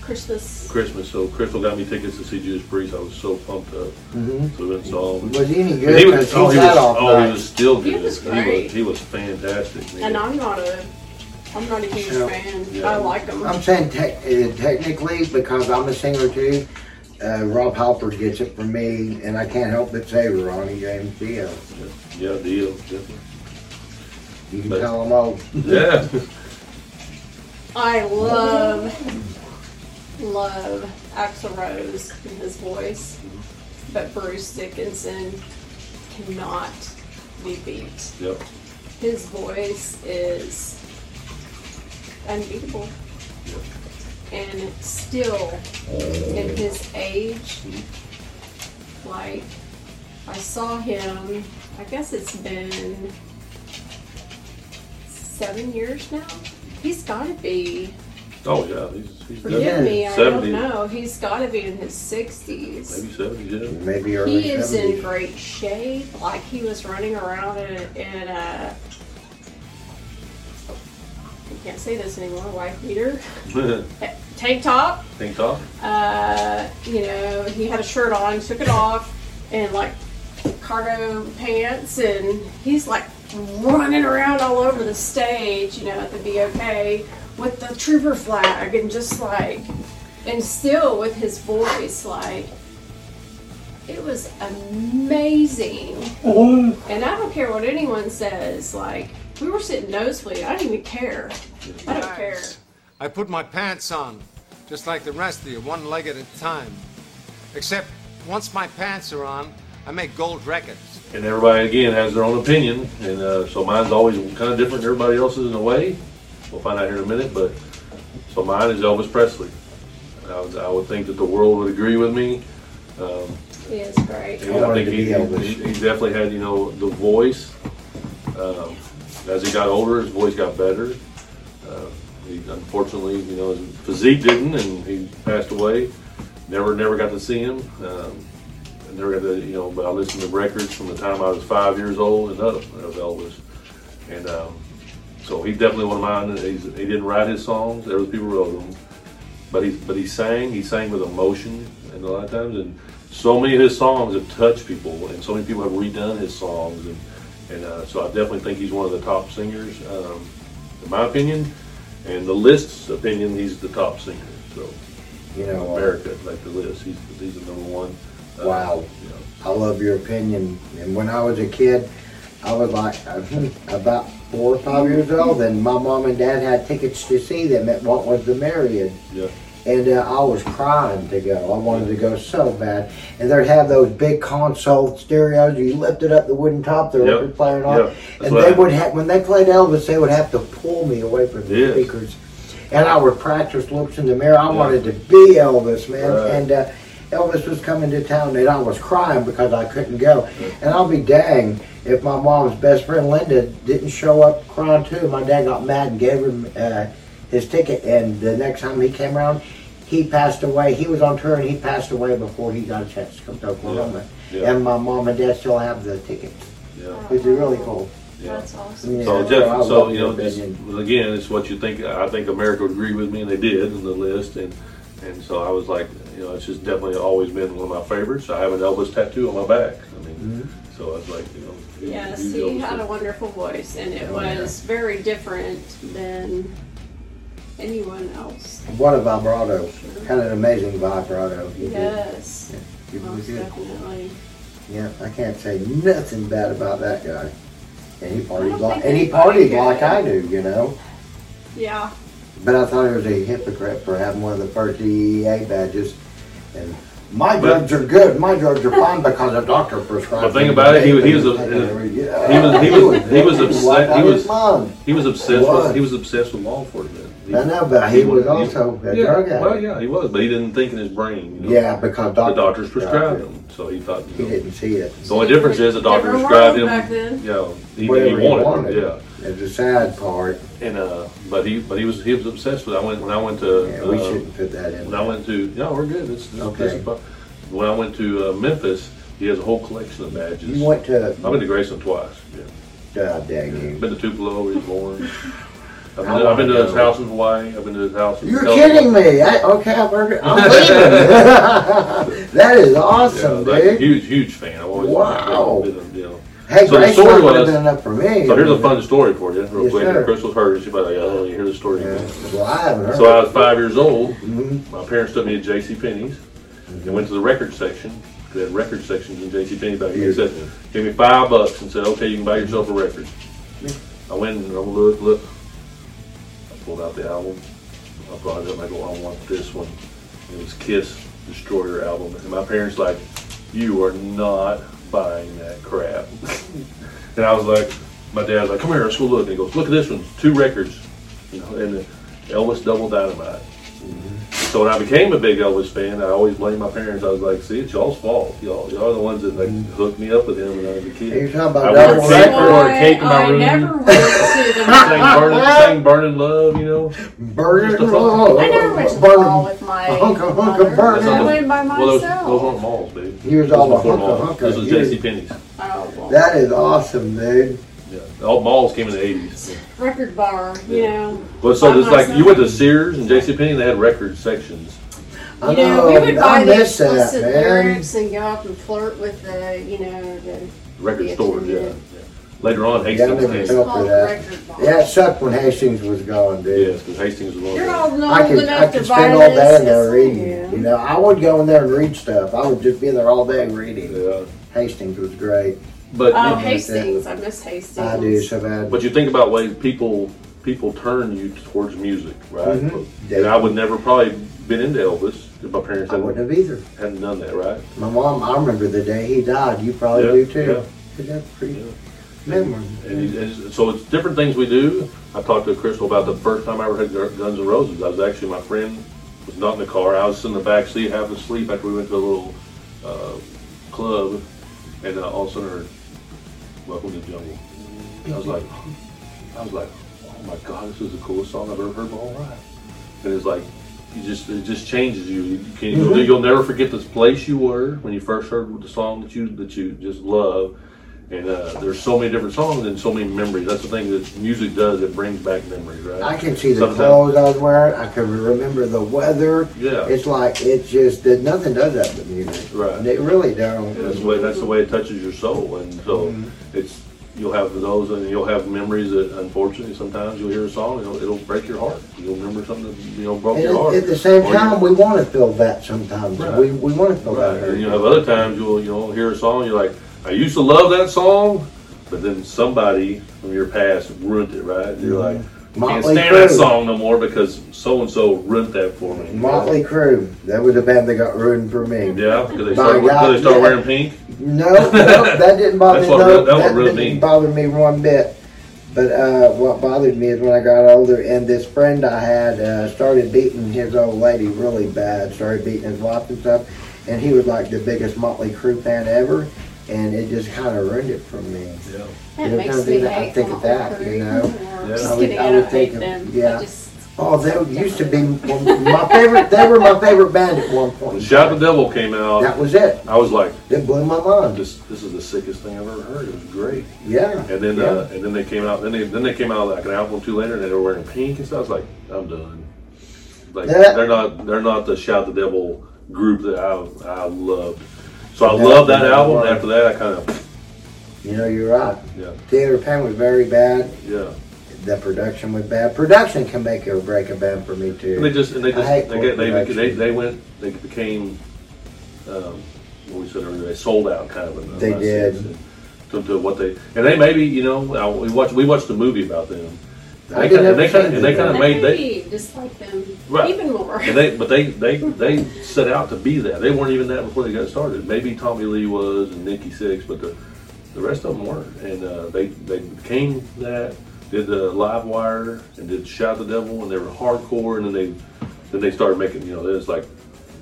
Christmas. Christmas. So Crystal got me tickets to see Judas Priest. I was so pumped up. Mm-hmm. So we went and saw him. Was he any good? he was, Because oh, he was, oh, he was still He good. was He was, he was fantastic. Man. And I'm not a, I'm not a huge Yeah. fan. Yeah. I like them. I'm saying te- uh, technically because I'm a singer too. Uh, Rob Halford gets it from me, and I can't help but say Ronnie James Dio. yeah, deal, definitely. You can But- tell them all. Yeah, I love, love Axl Rose and his voice, but Bruce Dickinson cannot be beat. yep. His voice is unbeatable. And still, in his age, like, I saw him, I guess it's been seven years now. He's got to be, Oh yeah, he's, he's forgive definitely me, I 70, don't know, he's got to be in his 60s. maybe seventy. Yeah. Maybe early He is in great shape. Like he was running around in, in a. I can't say this anymore. Wife beater, tank top. Tank top. Uh, you know, he had a shirt on, took it off, and like cargo pants, and he's like running around all over the stage. You know, at the BOK with the trooper flag, and just like, and still with his voice, like it was amazing. And I don't care what anyone says. Like we were sitting nosebleed. I didn't even care. I don't care. I put my pants on, just like the rest of you, one leg at a time. Except once my pants are on, I make gold records. And everybody again has their own opinion, and uh, so mine's always kind of different than everybody else's in a way. We'll find out here in a minute, but so mine is Elvis Presley. I would, I would think that the world would agree with me. Um, He is great. I I think he, he, he definitely had you know the voice. Um, as he got older, his voice got better. Uh, he unfortunately, you know, his physique didn't, and he passed away. Never, never got to see him. Um, never got to, you know, but I listened to records from the time I was five years old and up of Elvis. And um, so he's definitely one of mine. He's, he didn't write his songs; other people wrote them. But he, but he sang. He sang with emotion, and a lot of times, and so many of his songs have touched people, and so many people have redone his songs, and and uh, so I definitely think he's one of the top singers, um, in my opinion, and the list's opinion. He's the top singer. So You know, uh, America, like the list, he's he's the number one. Uh, Wow. you know, I love your opinion. And when I was a kid, I was like about four or five years old, and my mom and dad had tickets to see them at what was the Marriott. yeah. And uh, I was crying to go. I wanted to go so bad. And they'd have those big console stereos. You lifted up the wooden top, the Yep. record player and all. Yep. And they would have when they played Elvis, they would have to pull me away from the Yes. speakers. And I would practice looks in the mirror. I wanted to be Elvis, man. Right. And uh, Elvis was coming to town, and I was crying because I couldn't go. And I'll be dang if my mom's best friend Linda didn't show up crying too. My dad got mad and gave him uh, his ticket, and the next time he came around, he passed away. He was on tour, and he passed away before he got a chance to come to Oklahoma. Yeah. And my mom and dad still have the tickets, Yeah. which is really cool. Yeah. That's awesome. Yeah. So I Jeff, love so you know, just, opinion. again, it's what you think. I think America would agree with me, and they did in the list, and and so I was like, you know, it's just definitely always been one of my favorites. I have an Elvis tattoo on my back. I mean, Mm-hmm. so I was like, you know, he- Yes, he had a wonderful voice, and it Oh, was very different than anyone else. What a vibrato! Kind of an amazing vibrato. He did. Yes, He was most good. definitely. Yeah, I can't say nothing bad about that guy. And he partied like and he partied like. I do, you know. Yeah, But I thought he was a hypocrite for having one of the first DEA badges. And my But- drugs are good. My drugs are fine because a doctor prescribed. The thing about it, he was- he was a- he was- he was- he was upset- Like he was- He was obsessed with he was obsessed with law enforcement. He- I know, but he was he- also a yeah, drug addict. Well, yeah, he was, but he didn't think in his brain. You know? Yeah, because the doctors, doctors prescribed prescribed him, so he thought. He You know, didn't see it. the only difference is the doctor prescribed him. back then. Yeah, he, he Whatever wanted, it, yeah. It's the sad part. And uh, but he but he was he was obsessed with. It. I went when I went to Yeah, we uh, shouldn't put that in. when I went to no, we're good. This, this, Okay. this is. When I went to uh, Memphis, he has a whole collection of badges. You went to. I've been to Graceland twice. Yeah. God dang you. Been to Tupelo where he was born. I've been, I've been to his house in Hawaii. I've been to his house. in You're California. kidding me. I, okay, I've heard it. I'm leaving. that is awesome, a dude. huge, huge fan. I've always Wow. been, been, you know. Hey, So the story was- been enough for me. So here's a fun story for you, real Yes, quick. sir. Crystal's heard it, she's like, oh, you hear the story Yeah. Well, I haven't heard. So I was five years old. Mhm. My parents took me to J.C. Penney's and went to the record section. They had record sections in J.C. Penney back. They said, "Give me five bucks," and said, "Okay, you can buy yourself a record." I went and I looked, look. Pulled out the album. I brought it up. and I go, "I want this one." It was Kiss Destroyer album, and my parents like, "You are not buying that crap." and I was like, my dad's like, "Come here, let's go look." And he goes, "Look at this one, two records." You know, and Elvis Double Dynamite. So when I became a big Elvis fan, I always blamed my parents. I was like, "See, it's y'all's fault. Y'all, y'all are the ones that like mm-hmm. hooked me up with him when I was a kid." You're talking I about wore double cake, I record. wore a cake in my I room. never went to the sang burning, sang burning love, you know. Burning Just a fun- I never went to the Burger- mall with my Hunka, hunka, mother. burger. I went by Well, those, myself. those weren't malls, babe. He was Those all were a before hunka, malls. hunka. This was He was- J.C. Penney's. oh, well. That is awesome, dude. Yeah, all malls came in the '80s. record bar, you know. Well, so By it's like you went to. Sears and J.C. Penney. They had record sections. I You know, know. we would I buy the miss that, explicit man. lyrics and go up and flirt with the, you know, the. Record the stores, yeah. attendant. yeah. Later on, Yeah, I Hastings never came. felt Called for that. bar. Yeah, it sucked when Hastings was gone, dude. Yes, because Hastings was one You're of old. I old could, I enough to could buy spend all this. day in there reading. am. You know, I would go in there and read stuff. I would just be there all day reading. Yeah, Hastings was great. But Oh, you- Hastings. I miss Hastings. I do so bad. But you think about ways people people turn you towards music, right? Mhm. And I would never probably been into Elvis if my parents I hadn't, wouldn't have either. hadn't done that, right? My mom, I remember the day he died. You probably Yeah, do too. yeah. That's pretty Yeah. memorable. And, he- and so it's different things we do. I talked to Crystal about the first time I ever had Gu- Guns N' Roses. I was actually my friend was not in the car. I was in the back seat having to sleep after we went to a little uh, club, and uh, all of a sudden, I heard, "Welcome to the Jungle." I was like, I was like, oh my god, this is the coolest song I've ever heard in my whole life. And it's like, you just it just changes you. You can Mhm. you'll never forget this place you were when you first heard the song that you that you just love. And uh, there's so many different songs and so many memories. That's the thing that music does. It brings back memories, right? I can see the Sometimes- clothes I was wearing. I can remember the weather. Yeah. It's like it's just that nothing does that but music. Right. They really don't. And that's the way that's the way it touches your soul, and so Mhm. it's you'll have those, and you'll have memories that unfortunately sometimes you'll hear a song, and it'll, it'll break your heart. You'll remember something that you know broke And your at, heart. at the same Or time, we want to feel that sometimes. Right. We, we want to feel Right. that. And you have other times you'll you know hear a song, you're like, I used to love that song, but then somebody from your past ruined it, right? And you're like, can't. Motley stand that Crue. song no more because so and so ruined that for me. Motley Crue. That was a band that got ruined for me. Yeah, because they My started, God, because they started yeah. wearing pink. No, no, that didn't bother That's me. what No, real- that that didn't mean. bother me one bit. But uh, what bothered me is when I got older, and this friend I had uh, started beating his old lady really bad. Started beating his wife and stuff. and he was like the biggest Motley Crue fan ever, and it just kind of ruined it for me. Yeah. That You know, makes me think- I think of that, you know? Yeah. Just I would- kidding, I I, would think of- them. yeah. Oh, they used to be my favorite. They were my favorite band at one point. When Shout the Devil came out, That was it. I was like, It blew my mind. this this is the sickest thing I've ever heard. It was great. Yeah. And then yeah. uh, and then they came out. Then they then they came out like an album or two later, and they were wearing pink and stuff. I was like, I'm done. Like Yeah. they're not they're not the Shout the Devil group that I I loved. So I love that album. And after that, I kind of you know, you're right. yeah Theater Pain was very bad. yeah. The production was bad. Production can make or break a band for me too. And they just and they I just hate they, get, they, they they went they became um, what we said earlier. They sold out kind of. In a They did. and To, to what they and they maybe you know we watched we watched the movie about them. I And didn't they, ever kind of, see and they kind of that made they made dislike them Right. even more. and they but they they they set out to be that. They weren't even that before they got started. Maybe Tommy Lee was and Nikki Sixx, but the the rest of them weren't. And uh, they they became that. Did the Live Wire and did Shout the Devil, and they were hardcore. And then they then they started making you know it's like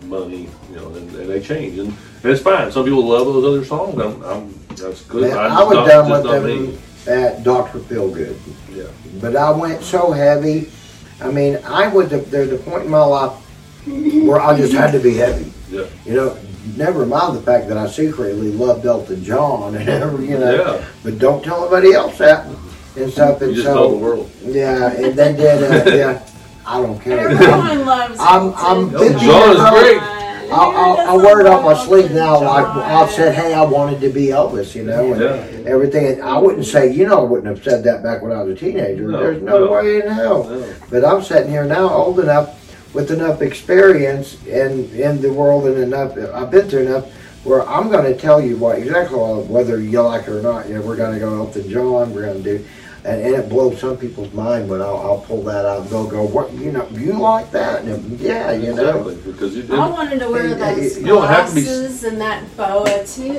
money, you know, and, and they changed. And, and it's fine. Some people love those other songs. I'm, I'm that's good. Man, I'm I just was not- done with them me. at Doctor Feelgood. Yeah. But I went so heavy. I mean, I was at the, the point in my life where I just had to be heavy. Yeah. You know, never mind the fact that I secretly loved Elton John and every, you know. Yeah. But don't tell anybody else that and stuff. You And just so, told the world. yeah, and then did uh, yeah. I don't care. I'm, Everyone loves I'm- I'm Elton John is great. I'll, I'll, I'll wear it on my sleeve now. Like I've said, hey, I wanted to be Elvis, you know, and Yeah. everything. And I wouldn't say, you know, I wouldn't have said that back when I was a teenager. No, There's no, no. way in hell. No. But I'm sitting here now, old enough, with enough experience in in the world, and enough. I've been through enough where I'm going to tell you what exactly whether you like it or not. You know, we're going to go Elton John. We're going to do. And, and it blows some people's mind when I'll, I'll pull that out and they'll go, "What you know? You like that?" And yeah, you know. Exactly. Because you did. I wanted to wear You- those you don't have to be- glasses and that boa too.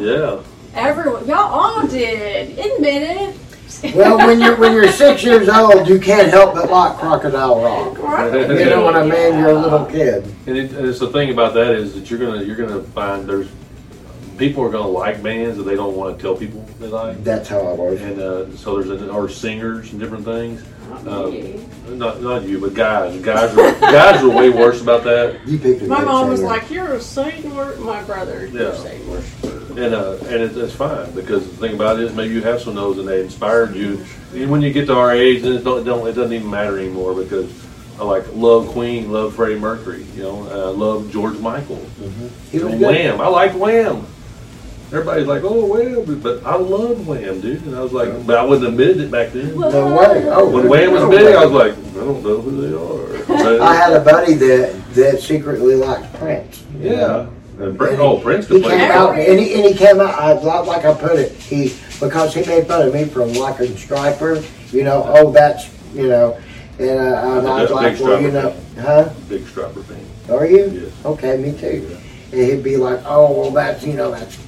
Yeah. Everyone, y'all all did. Admit it. Well, when you're when you're six years old, you can't help but like Crocodile Rock. You know what I mean? You're a little kid. And, it, and it's the thing about that is that you're gonna you're gonna find there's people are gonna like bands that they don't want to tell people they like, That's how I was. and uh, so there's an, or singers and different things. Not Uh, me. not not you, but guys. Guys are guys are way worse about that. You picked a My good mom was singer. like, "You're a Satan wor My brother, you're a Satan worshiper. And uh, and it, it's fine because the thing about it is maybe you have some of those and they inspired you. And when you get to our age, then it don't, it don't it doesn't even matter anymore because I like love Queen, love Freddie Mercury, you know, uh, love George Michael. He was good. Wham! I like Wham. Everybody's like, "Oh, Wham!" But I loved Wham, dude. And I was like, but I wouldn't admit it back then. No way. Oh, When Wham was big. I was like, I don't know who they are. But, I had a buddy that that secretly liked Prince. yeah. know. And Prince, oh, Prince He play. came out and he, and he came out. I like, like I put it. He because he made fun of me from liking Stryper. You know, oh that's you know, and, uh, and I was like, well, you know, Stryper huh? Big Stryper fan. Are you? Yes. Okay, me too. And he'd be like, oh, well, that's, you know, that's,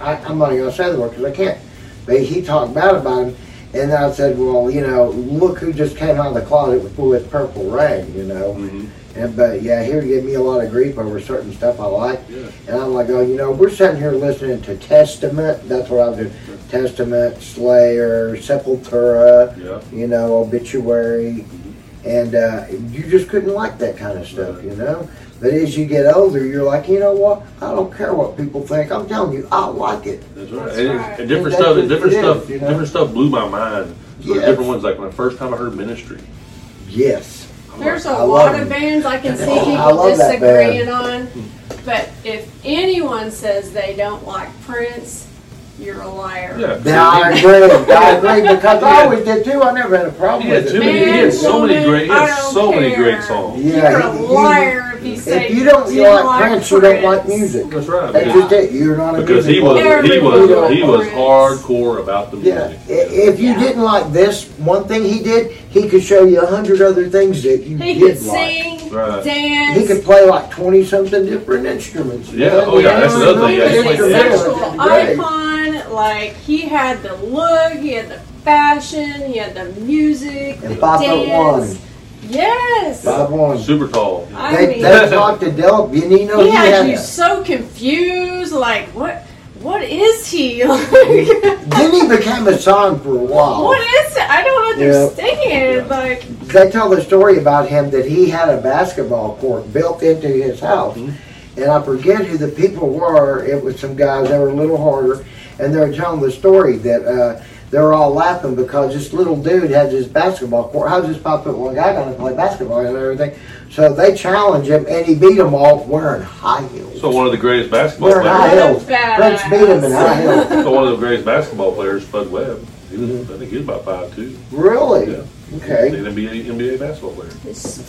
I, I'm not going to say the word because I can't. But he talked bad about him. And I said, well, you know, look who just came out of the closet with, full with Purple Rain, you know. Mhm. And, but yeah, he would give me a lot of grief over certain stuff I like. Yeah. And I'm like, oh, you know, we're sitting here listening to Testament. That's what I do. Testament, Slayer, Sepultura, Yeah. you know, Obituary. And uh, you just couldn't like that kind of stuff, you know? But as you get older, you're like, you know what? I don't care what people think. I'm telling you, I like it. That's right. That's and, right. and different That's stuff. what it different is, stuff. you know? Different stuff blew my mind. For Yes. different ones. Like when the first time I heard Ministry. Yes. I'm There's a like, I love lot of bands I can see people disagreeing on, but if anyone says they don't like Prince, you're a liar. Yeah. Now, I agree. I agree because I always did too. I never had a problem He with too it. many. He had Man, so many great. He had don't so many great songs. Yeah, you're a he- he- liar if you If you don't you like Prince, you don't like music. That's right. That's Because, just it. You're not a because he music was lover. he was he was hardcore about the Yeah, music. i- if you Yeah. didn't like this one thing he did, he could show you a hundred other things that you He did could like. sing, Right. dance. He could play like twenty something different instruments. Yeah, oh, yeah, that's another thing, yeah, He he was a sexual instrument. Icon. Like he had the look, he had the fashion, he had the music, And the dance. one. Yes. Five one. super tall. I They, mean, they talked to Del. You need to know he he had had you a- so confused. Like, what? What is he? Like, Then he became a song for a while. what is it? I don't Yeah. understand. Like, They tell the story about him that he had a basketball court built into his house. Mm-hmm. And I forget who the people were. It was some guys that were a little harder. And they were telling the story that uh, they were all laughing because this little dude had this basketball court. How's this pop one guy going to play basketball and everything? So they challenged him and he beat them all wearing high heels. So one of the greatest basketball wearing high players. heels. French beat him in high heels. So one of the greatest basketball players, Spud Webb. He was, mm-hmm. I think he was about five two. Really? Yeah. Okay. An NBA, NBA basketball player. this-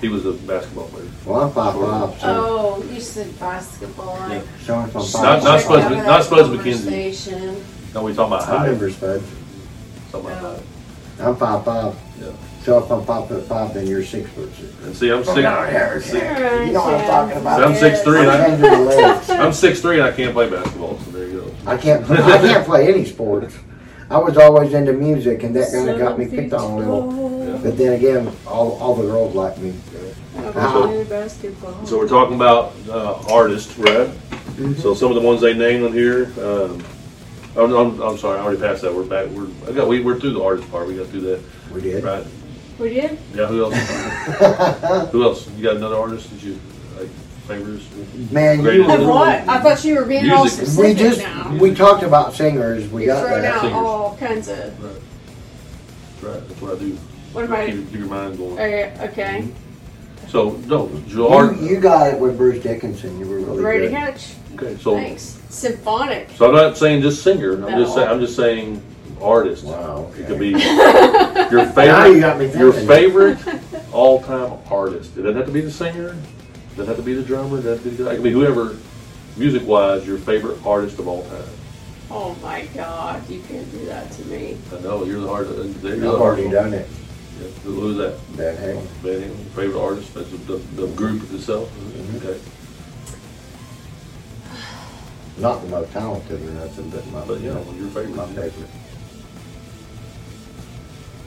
He was a basketball player. Well, I'm five five, so, oh, you said basketball. Like, so I'm Not- five not five. Spud- Have not that Spuds MacKenzie. Conversation. No, we talking about I height. remember Spud. Talking about height. I'm five five. Yeah. So if I'm five foot five, then you're six foot six. And see, I'm six. You Alright, know what I'm talking about. I'm six three. I'm And I, the legs. I'm six three, and I can't play basketball. So there you go. I can't. I can't play any sports. I was always into music, and that kind of got me picked on a little. But then again, all, all the girls like me. Oh, basketball. So we're talking about uh, artists, right? So some of the ones they named on here. Um, I'm, I'm, I'm sorry, I already passed that. We're back. We're I got we, we're through the artist part. We got through that, We did. right? we did? Yeah. Who else? who else? You got another artist that you like favorites? Man, you Of Of were, what? I thought you were being all Music. specific we just now. we talked about singers. We You're got throwing that. out Singers. all kinds of. Right. Right. That's what I do. What am I? Keep, keep your mind going. Okay, okay. So no, your. You, you got it with Bruce Dickinson. You were really Ready to good. catch? Okay. So Thanks. Symphonic. so I'm not saying just singer. I'm No. just saying I'm just saying artist. Wow. It could be your favorite. Now you got me your favorite all-time artist. It doesn't have to be the singer. It doesn't have to be the drummer. It doesn't have to be it can be whoever, music-wise, your favorite artist of all time. Oh my God! You can't do that to me. I know you're the hard. You're I've hard already one. done it. Yeah. Who- Who's that? Van Halen. Van Halen, favorite artist? That's the, the, the group itself. Mm-hmm. Okay. Not the most talented or nothing, but my, But yeah, well, your favorite. my favorite.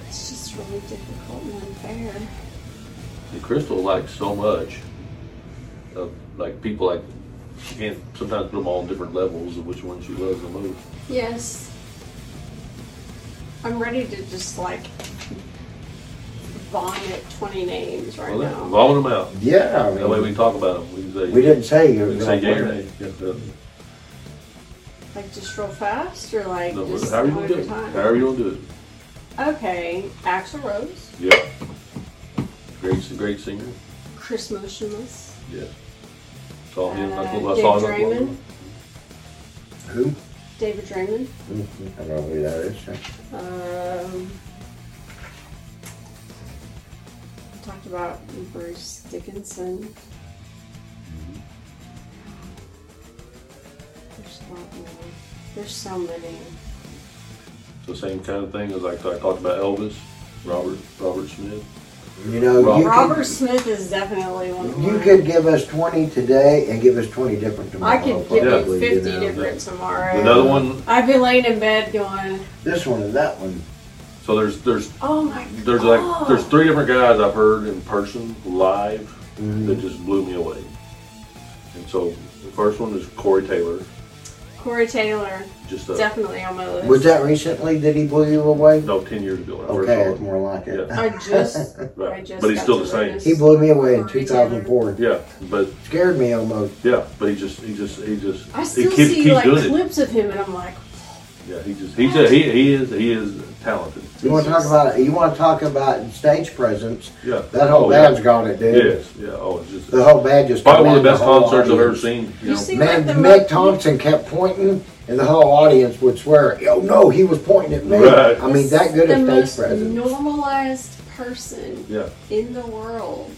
It's just really difficult and unfair. And Crystal likes so much of like people like she can't sometimes put them all on different levels of which one she loves the most. Yes. I'm ready to just like vomit 20 names right Well, then, now. vomit them out. Yeah, I That way we can talk about them. We can say we didn't say you we were can say going yay or nay. Yeah, Like just real fast or like no, just however you one want to do it. time? However you to do it. Okay. Axl Rose, Yeah. Great, great singer. Chris Motionless, Yeah. Saw him. I uh, saw- I saw Dave him. Draiman, Who? David Draiman. Mhm. I don't know who that is. Um, talked about Bruce Dickinson. There's a lot. There's so many. The same kind of thing as like I talked about Elvis, Robert, Robert Smith. You know, Rob- you Robert could, Smith is definitely one of you mine. could give us 20 today and give us 20 different tomorrow. I could give Yeah. you 50 know. different tomorrow. Another one. I've been laying in bed going, This one and that one. So there's there's oh my there's god. like there's three different guys I've heard in person live Mhm. that just blew me away. And so the first one is Corey Taylor. Corey Taylor, Just a, definitely on my list. Was that recently that he blew you away? no ten years ago. When I Okay, first it's saw more like it. Yeah. I just, I Right. just But he's got still to the same. witness He blew me away in Corey 2004. Yeah, but Scared me almost. yeah, but he just he just he just I he still keeps, see keeps like doing it. clips of him, and I'm like, Yeah, he just he just he, he is he is talented. You want to talk about you want to talk about stage presence? Yeah, That whole Oh, yeah. band's got it, dude. Yes, yeah. Oh, it's just The whole band just probably one of the best whole concerts I've ever seen. You You know, see- Man, like the Mick Thompson kept pointing, and the whole audience would swear, "Yo, no, he was pointing at me." Right. I mean, that good the a stage most presence. normalized person yeah. in the world.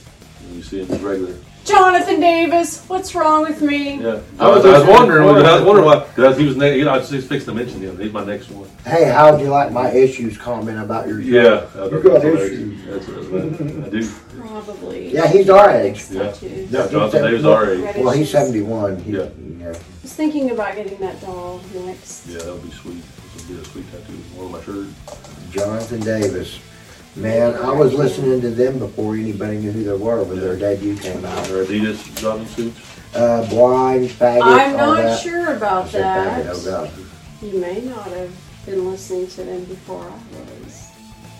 You see him just regular. Jonathan Davis, what's wrong with me? Yeah, I I was was, I was wondering. to I was wondering why. Because he was. Ne- you know, I was just fixing to mention him. He's my next one. Hey, how'd you like my issues comment about your show? Yeah, You got issues. That's, that's, I do. Probably. Yeah, he's our age. Yeah. No, Yeah, Jonathan Davis, 71. our age. Well, he's 71. He, Yeah. yeah. I was thinking about getting that doll next. Yeah, that would be sweet. This would be a sweet tattoo. One on my shirt. Jonathan Davis. Man, I was listening to them before anybody knew who they were when their debut came out. Or Adidas jogging suits. Uh, blind, faggot, I'm all not that. sure I about said that. faggot, oh God. You may not have been listening to them before I was.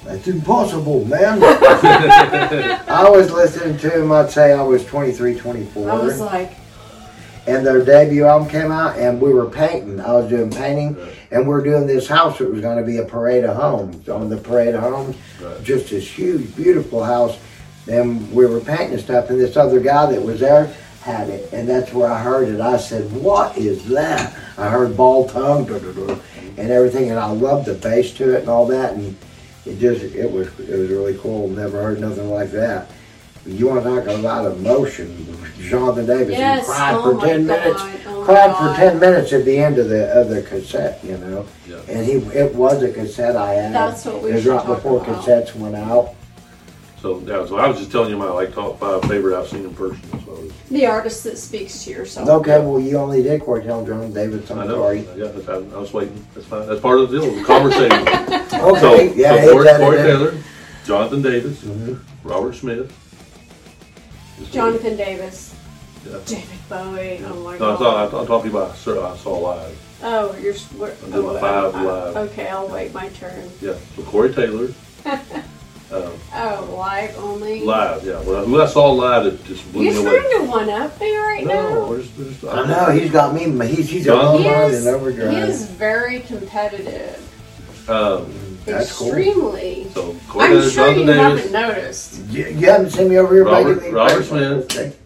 That's impossible, man. I was listening to them, I'd say I was 23, 24. I was like, and their debut album came out, and we were painting. I was doing painting, and we are doing this house. It was going to be a parade of homes on the parade of homes, Right. just this huge, beautiful house. And we were painting stuff, and this other guy that was there had it, and that's where I heard it. I said, "What is that?" I heard ball tongue, and everything, and I loved the bass to it and all that, and it just it was it was really cool. Never heard nothing like that. You want to talk about emotion? Jonathan Davis, Yes, he cried oh for ten God, minutes. oh cried for ten minutes at the end of the of the cassette, you know. Yeah. And he it was a cassette I had. That's what we It was right before about. cassettes went out. So yeah, so I was just telling you my like top five favorite I've seen in person. That's what I was. the artist that speaks to your soul. Okay, well you only did Cortell John Davis. I'm I know. sorry. Yeah, that's, I, I was waiting. That's fine. That's part of the deal. The conversation. Okay, so, yeah, so Corey, Corey. Taylor, Jonathan Davis, Mhm. Robert Smith. Just- Jonathan Davis, Yeah. David Bowie. Oh my No, I God. thought I'm talking about sir, I saw live. Oh, you're. s- What, I'm doing oh, my five uh, live. Okay, I'll wait my turn. Yeah. So Corey Taylor. um, Oh, live only. live. Yeah. Well, who I saw live that just blew You me away. trying to one up me right No, now? we're just, we're just, I know he's got me. He's he's got John- my He mind is, he overdrive. is very competitive. Um, That's cool. Extremely. so Corey I'm sure you Jonathan haven't Davis, noticed. You, you haven't seen me over here Robert- making Robert Smith.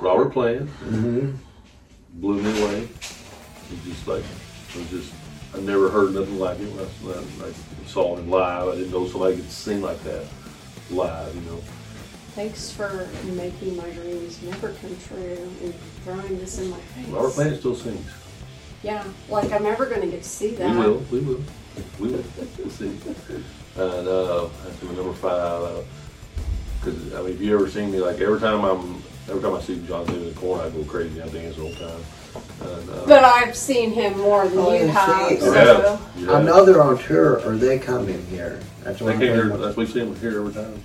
Robert Plant hmm blew me away. It was just like it was just I never heard nothing like it when I, when I saw him live. I didn't know somebody could sing like that live. You know. Thanks for making my dreams never come true and throwing this in my face. Robert Plant still sings. Yeah, like I'm ever going to get to see that. We will. We will. We will. We'll see. And uh, that's my number five. Because I mean, if you ever seen me, like every time I'm, every time I see John David in the corner, I go crazy. I dance the whole time. And, uh, But I've seen him more than Oh, you you have. see. you So. have, you. I know they're on tour, or they come in here. That's They came here. wondering. That's we see them here every time.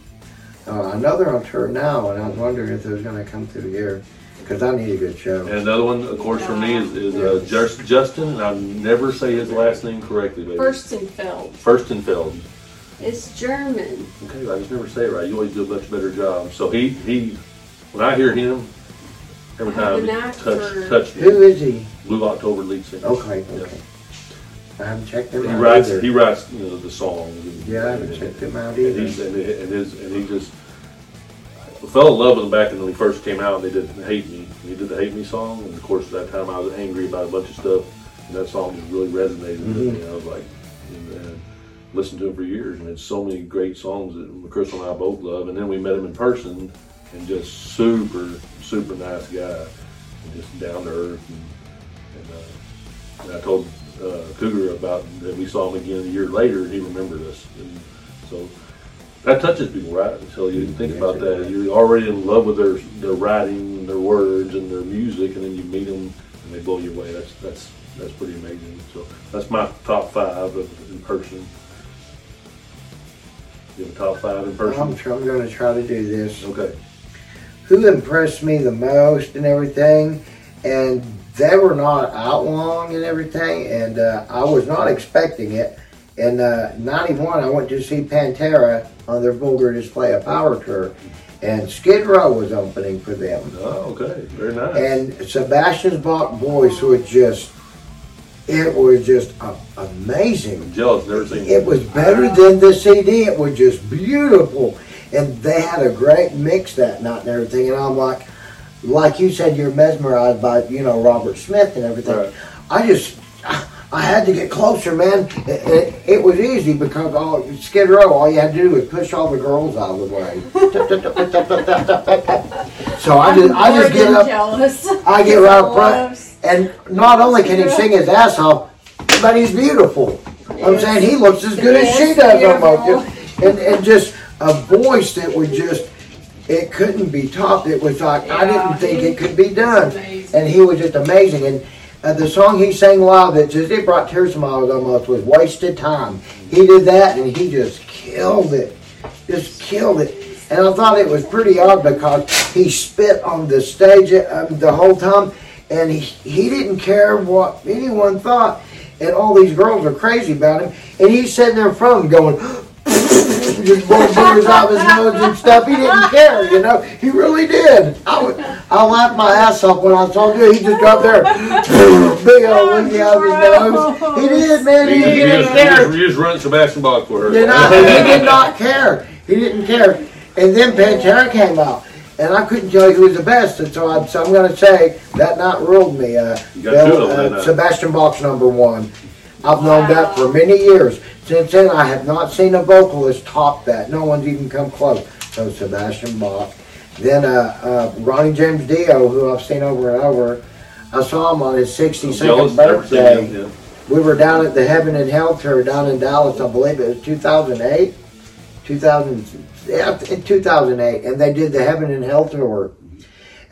Uh, I know they're on tour now, and I was wondering if they was going to come through here because I need a good show. And another one, of course, for me is, is uh, Just, Justin. And I never say his last name correctly, baby. Furstenfeld. Furstenfeld. It's German. Okay, I just never say it right. You always do a much better job. So he he, when I hear him, every I have time an he knack touch for- touch me. is he? Blue October lead singer. Okay, Yeah. okay. I haven't checked He him out writes either. he writes you know the songs. And, yeah, I haven't checked him out And either. he's and, he- and his and he just I fell in love with him back when he first came out. They did "Hate Me." He did the "Hate Me" song, and of course, at that time I was angry about a bunch of stuff, and that song just really resonated with me. I was like, and listened to him for years, and it's so many great songs that Crystal and I both love. And then we met him in person, and just super, super nice guy, and just down to earth. And, and, uh, and I told uh, Cougar about that we saw him again a year later, and he remembered us. And so that touches people, right? Until you think about that, you're already in love with their their writing, and their words, and their music, and then you meet them and they blow you away. That's that's that's pretty amazing. So that's my top five of, in person. You have a top five in person? I'm, tr- I'm going to try to do this. Okay. Who impressed me the most and everything, and they were not out long and everything, and uh, I was not expecting it. In uh, 91, I went to see Pantera on their Vulgar Display of Power tour, and Skid Row was opening for them. Oh, okay. Very nice. And Sebastian's Bach voice was just, it was just amazing. I'm jealous. Never seen It was better than the CD. It was just beautiful. And they had a great mix that night and everything. And I'm like, like you said, you're mesmerized by, you know, Robert Smith and everything. Right. I just, I had to get closer, man. It, it, it was easy because all Skid Row, all you had to do was push all the girls out of the way. so I just, I just get up. jealous. I get right up front, and not only can he sing his ass off, but he's beautiful. I'm saying he looks as good as she does almost, and and just a voice that would just it couldn't be topped. It was like I didn't think it could be done, amazing. and he was just amazing. And uh, the song he sang live that just it brought tears to my eyes almost was "Wasted Time." He did that, and he just killed it. just killed it. And I thought it was pretty odd because he spit on the stage um, the whole time, and he, he didn't care what anyone thought. And all these girls are crazy about him, and he's sitting there in front of them going, just blowing boogers out his nose and stuff. He didn't care, you know. He really did. I, would, I laughed my ass off when I saw him. He just got there, big old loogie out of his nose. He did, man. He, You, he you didn't just, care. you just, you run Sebastian Bach for her. You know, he did not care. He didn't care. And then Pantera came out, and I couldn't tell you who was the best. And so, I, so I'm going to say that not ruled me. Uh, You got two of them uh. Sebastian Bach's number one. I've known that for many years. Since then, I have not seen a vocalist top that. No one's even come close. So Sebastian Bach. Then uh, uh, Ronnie James Dio, who I've seen over and over. I saw him on his 62nd Jealous, never seen birthday. him, We were down at the Heaven and Hell tour down in Dallas, I believe it was 2008, 2000, yeah, in 2008, and they did the Heaven and Hell tour.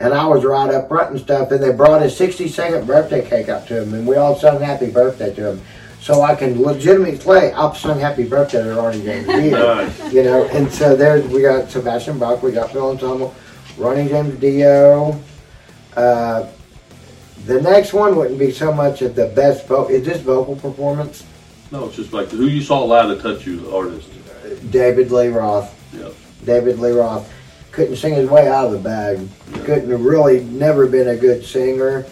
And I was right up front and stuff, and they brought his 62nd birthday cake up to him, and we all sung happy birthday to him. So I can legitimately play, sung happy birthday to Ronnie James Dio. You know, and so there's, we got Sebastian Bach, we got Phil Anselmo, Ronnie James Dio. Uh, the next one wouldn't be so much of the best vocal, is this vocal performance? No, it's just like who you saw live to touch you, the artist. David Lee Roth. Yeah. David Lee Roth couldn't sing his way out of the bag. Couldn't have really never been a good singer,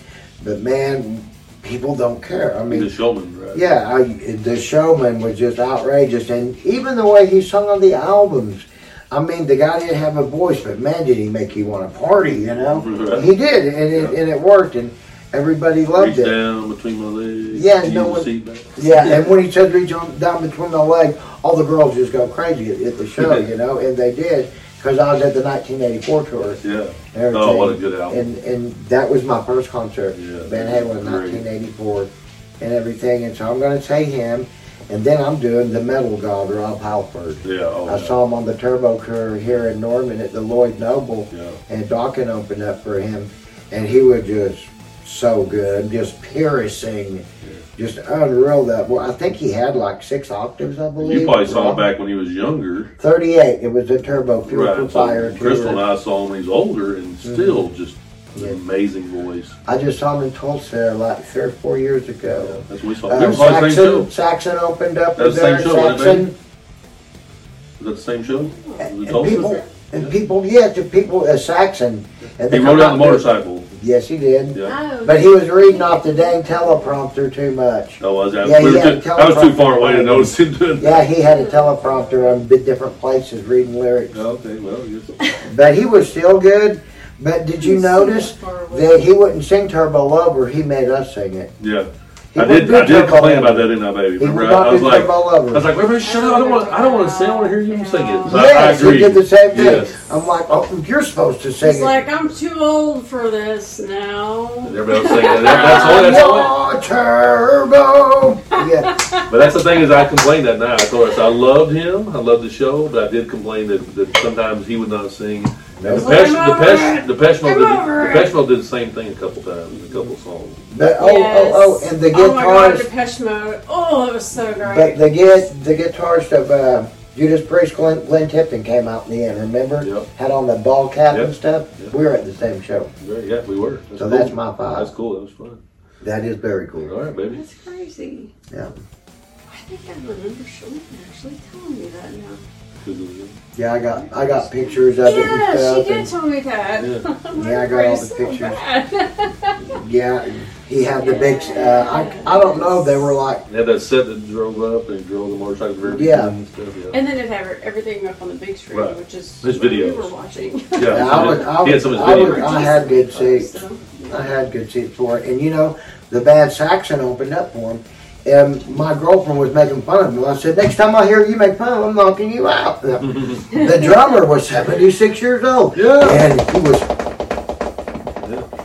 but man, people don't care. I mean, a showman, right? yeah, I, the showman was just outrageous, and even the way he sung on the albums. I mean, the guy didn't have a voice, but man, did he make you want to party? You know, Right. he did, and it, and it worked, and everybody loved Reach it. down between my legs. Yeah, no one-. Yeah, and when he said reach on down between my legs, all the girls just go crazy at, at the show, you know, and they did because I was at the 1984 tour. Yeah. Oh, what a good album. And and that was my first concert, Yeah, Van Halen, great. 1984, and everything. And so I'm going to say him, and then I'm doing the metal god Rob Halford. Yeah. Oh, I yeah. saw him on the Turbo Tour here in Norman at the Lloyd Noble, Yeah. and Dokken opened up for him, and he was just so good, just piercing, just unreal. That well, I think he had like six octaves, I believe. You probably saw him back when he was younger. Thirty-eight. It was a Turbo Fuel Right. Fire So Crystal and. I saw him when he older and still just Yeah. an amazing voice. I just saw him in Tulsa like three or four years ago. Yeah, that's what we saw. Uh, we were probably the same show. Saxon, Saxon opened up That was with the same show, Saxon. Was that the same show? And people, and people, yes, the people, uh, Saxon. And He rode on the out motorcycle. Yes, he did. Yeah. Oh, But he was reading off the dang teleprompter too much. Oh, was that? Yeah, we he were had too, I was too far away to notice him doing that. Yeah, he had a teleprompter on bit different places reading lyrics. Oh, okay, well, I guess. But he was still good. But did you He's so notice far away. that he wouldn't sing Turbo Lover? He made us sing it. Yeah. He I did. I did complain about that, didn't I, baby? Remember, would not I was like, I was like, everybody shut up! I don't want. I don't want to sing. I want to hear you sing it. So I- I, Yes, he agree. did the same thing. Yes. I'm like, oh, you're supposed to sing He's it. like, I'm too old for this now. And everybody was singing. That, that's all. That's all. Turbo. Yeah, But that's the thing is, I complained that night. I told us I loved him. I loved the show, but I did complain that, that sometimes he would not sing. No. And Depeche, I'm over Depeche, it. Depeche Mode did. Depeche Mode did the same thing a couple times, a couple songs. but oh, oh, oh, and the Oh my god, guitarist, Depeche Mode. Oh, it was so great. but the git, the guitarist of uh, Judas Priest, Glenn, Glenn Tipton came out in the end. Remember? Yep. Had on the ball cap and stuff. Yep. We were at the same show. Very, yeah, we were. So that's my five. That's cool. That was fun. That is very cool. All right, baby. That's crazy. Yeah. I think I remember Sean actually telling me that now. Yeah, I got I got pictures of it and Yeah, stuff. she did and- tell me that. Yeah. I'm Yeah, I got all the so pictures. bad." Yeah, he had the big. Uh, I I don't know. They were like They had that set that drove up and drove the motorcycle very Yeah. and stuff. Yeah. and then it had everything up on the big screen, Right. which is His what we were watching. yeah, Yeah, I was, I, he had some of his I, was, videos. I had good seats. So, I had good seats for it. And you know, the bad Saxon opened up for him. And my girlfriend was making fun of me. I said, next time I hear you make fun, of I'm knocking you out. the drummer was 76 years old. Yeah. And he was.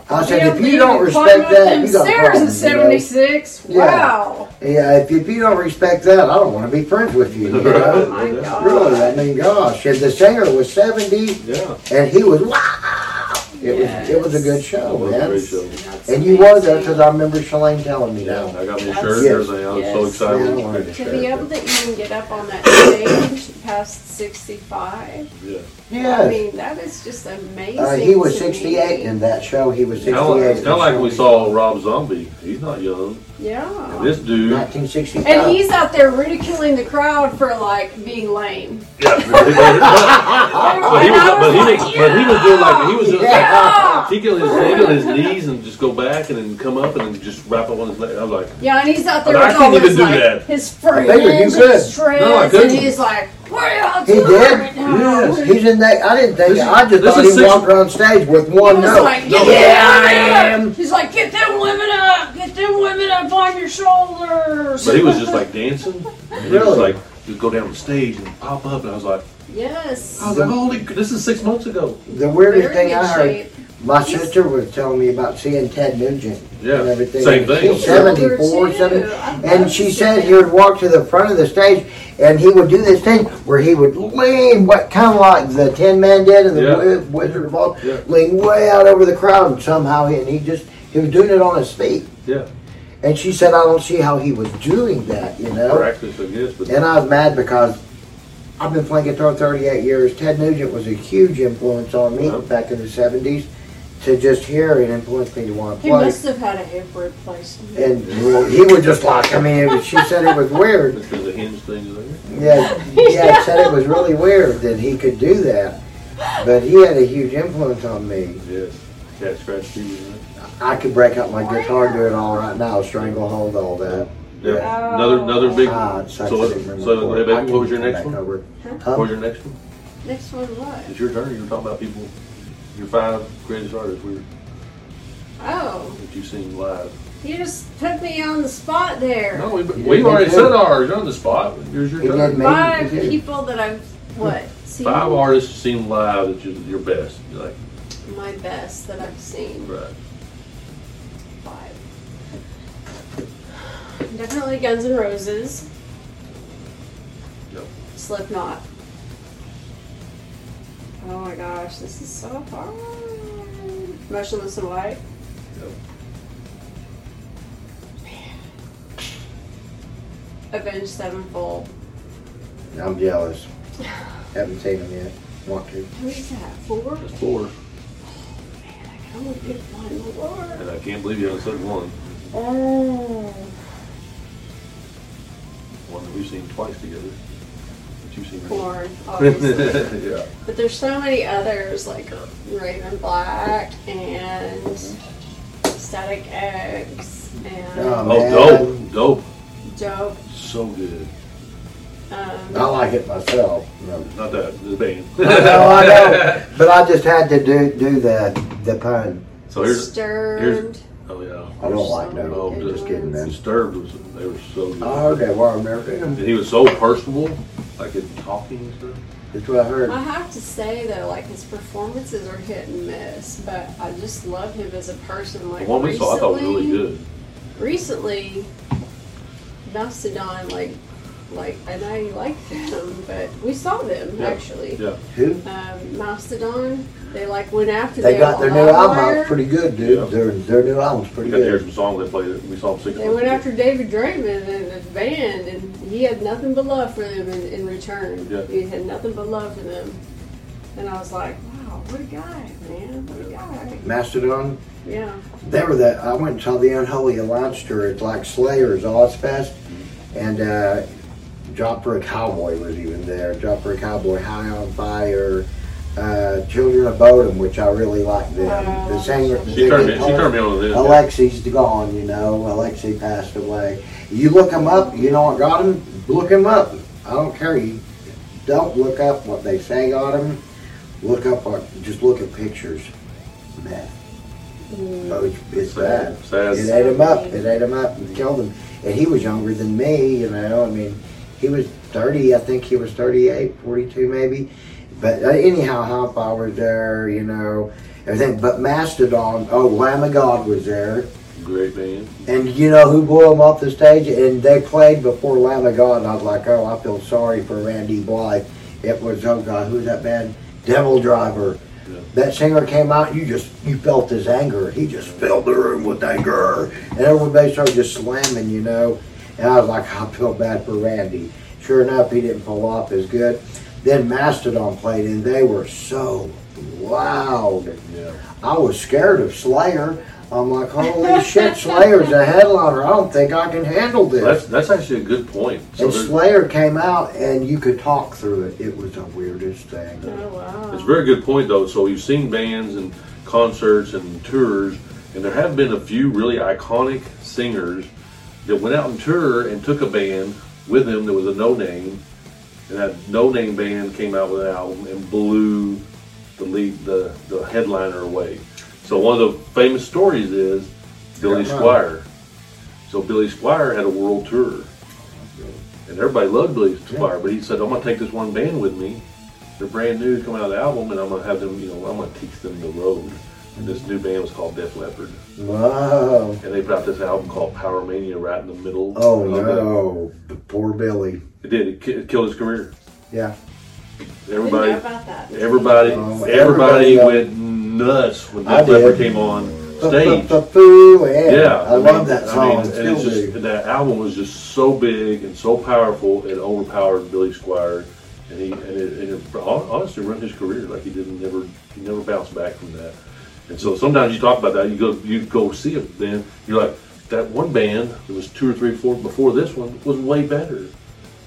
I said, if you don't respect that, them you got stairs at problems. you know? 76. Yeah. Wow. Yeah, if, if you don't respect that, I don't want to be friends with you. you Oh my god. really, I mean, gosh. And the singer was 70 Yeah. and he was wow. It was it was a good show, was a man. great show. That's That's And you were there because I remember Shalane telling me Yeah, that. I got me a That's- shirt and Yes. everything. I was so Yes. excited. Yeah, I when wanted the to To shirt be able to even get up on that stage past 65, Yeah. Yeah. I Yes. mean, that is just amazing. Uh, he was to 68 me. in that show. He was 68. Kind of like, in kinda like the we saw Rob Zombie. He's not young. Yeah. This dude. 1965. And he's out there ridiculing the crowd for like being lame. Yeah. but, but he was, but he was, but he was doing like he was doing Yeah. like he could his leg on his knees and just go back and then come up and then just wrap up on his leg. I was like, Yeah, and he's out there I with couldn't all even his do like that. his Baby, friends you could. and No, and he's like, "What are y'all He doing did? Right now?" Yes. He's in that. I didn't think. This I just this thought is he six- walked on stage with one was note. like, "Get yeah, them I women am. up!" He's like, "Get them women up! Get them women up on your shoulders!" but he was just like dancing. And he was Really? like, just go down the stage and pop up. And I was like, yes, I was like, holy, this is six months ago. The weirdest Very thing good I heard. shape. My sister was telling me about seeing Ted Nugent Yeah, and everything. same thing. She's 74, Older, too. 70, I'd and to she said he would walk to the front of the stage and he would do this thing where he would lean, what kind of like the Tin Man did in the Yeah. Wi- Wizard of Oz, Yeah. lean way out over the crowd and somehow he, and he just he was doing it on his feet. Yeah, And she said, I don't see how he was doing that, you know. practice, I guess. But And I was mad because I've been playing guitar 38 years. Ted Nugent was a huge influence on me Uh-huh. back in the 70s to just hear and influence me to want to play. He play. must have had a hip replacement. And well, he was just like, I mean, it was, she said it was weird. because the hinge thing is there. Yeah, yeah, said it was really weird that he could do that. But he had a huge influence on me. Yes. Cat scratch fever. Right? I could break out my guitar and do it all right now, stranglehold, all that. Yeah. Another another big. Ah, it sucks so I what, so before. hey, baby, what was your next one? over. What was your next one? Next one, what? It's your turn. You were talking about people. Your five greatest artists were Oh, that you've seen live. you just put me on the spot there. No, we, we've already said ours. You're on the spot. Here's your He turn. did me. Five Okay. people that I've what seen Five artists you've seen live that you, your best. You're like, my best that I've seen. right. Five. Definitely Guns N' Roses. Yep. Slipknot. Oh my gosh, this is so hard. Motionless in White. Yep. Avenged Sevenfold. I'm jealous. Haven't seen them yet. Want to. Who is that? Four? That's four. Oh, man, I can only pick one more. And I can't believe you haven't said one. Oh. One that we've seen twice together. That you've. Korn, obviously. yeah. but there's so many others like Raven Black and Static X and Oh, Oh, dope, dope, Dope. so good. Um, I like it myself. No, Not that the band. I know, I know. But I just had to do do the the pun. So here's Disturbed. oh yeah. I don't like no. Oh, good just kidding, man. Disturbed was they were so good. I heard that word, America. And he was so personable, like in talking and stuff. That's what I heard. I have to say though, like his performances are hit and miss, but I just love him as a person. Like The one we saw, I thought was really recently- good. Recently, Mastodon, like, like, and I like them, but we saw them Yeah. actually. Yeah. Who? Um, Mastodon, they like went after. They the got their new album out pretty good, dude. Yeah. Their their new album's pretty We got to hear some songs they played. We saw them six They went ago. after David Draiman and his band, and he had nothing but love for them in, in return. Yeah. He had nothing but love for them. And I was like, wow, what a guy, man. What a guy. Mastodon. Yeah. They were the. I went and saw the Unholy Alliance tour. It's like Slayer's Ozzfest, and uh, Drop for a Cowboy was even there. Drop for a Cowboy, High on Fire, uh, Children of Bodom, which I really like them. the Wow. singer. She turned me. She turned me on to this. Alexi's gone, you know. Alexi passed away. You look him up. You know what got him? Look him up. I don't care. You don't look up what they say on him. Look up what. Just look at pictures. Meth. Oh, it's, it's bad. Sad. It ate him up. It ate him up and killed him. And he was younger than me, you know. I mean, he was 30. I think he was 38, 42 maybe. But uh, anyhow, Hop was there, you know, everything. But Mastodon, oh, Lamb of God was there. Great band. And you know who blew him off the stage? And they played before Lamb of God. And I was like, oh, I feel sorry for Randy Blythe. It was, oh God, who's that band? Devil Driver. Yeah. That singer came out, you just you felt his anger. He just filled the room with anger, and everybody started just slamming, you know. And I was like, I feel bad for Randy. Sure enough, he didn't pull off as good. Then Mastodon played, and they were so loud. Yeah. I was scared of Slayer. I'm like, holy shit, Slayer's a headliner. I don't think I can handle this. That's that's actually a good point. So and Slayer came out, and you could talk through it. It was the weirdest thing. Oh wow. It's a very good point, though. So you've seen bands and concerts and tours, and there have been a few really iconic singers that went out on tour and took a band with them that was a no name, and that no name band came out with an album and blew the lead, the the headliner away. So one of the famous stories is Billy Yeah. Squier. So Billy Squier had a world tour, and everybody loved Billy Squier, but he said, "I'm gonna take this one band with me." they're brand new coming out of the album, and I'm gonna have them, you know, I'm gonna teach them the road. And this new band was called Def Leppard, Wow. and they put out this album called Pyromania right in the middle. Oh no. it. no, poor Billy. It did. It, ki- it killed his career. Yeah. Everybody, I didn't know about that. everybody, Oh, everybody everybody, went nuts when I Def Leppard came on stage. Foo and Yeah, I, mean- love that I song. mean, and it's just, do. that album was just so big and so powerful, it overpowered Billy Squier, and he and it, and it honestly ruined his career. Like he didn't never he never bounced back from that. And so sometimes you talk about that, you go you go see it, then you're like that one band that was two or three, four before this one was way better.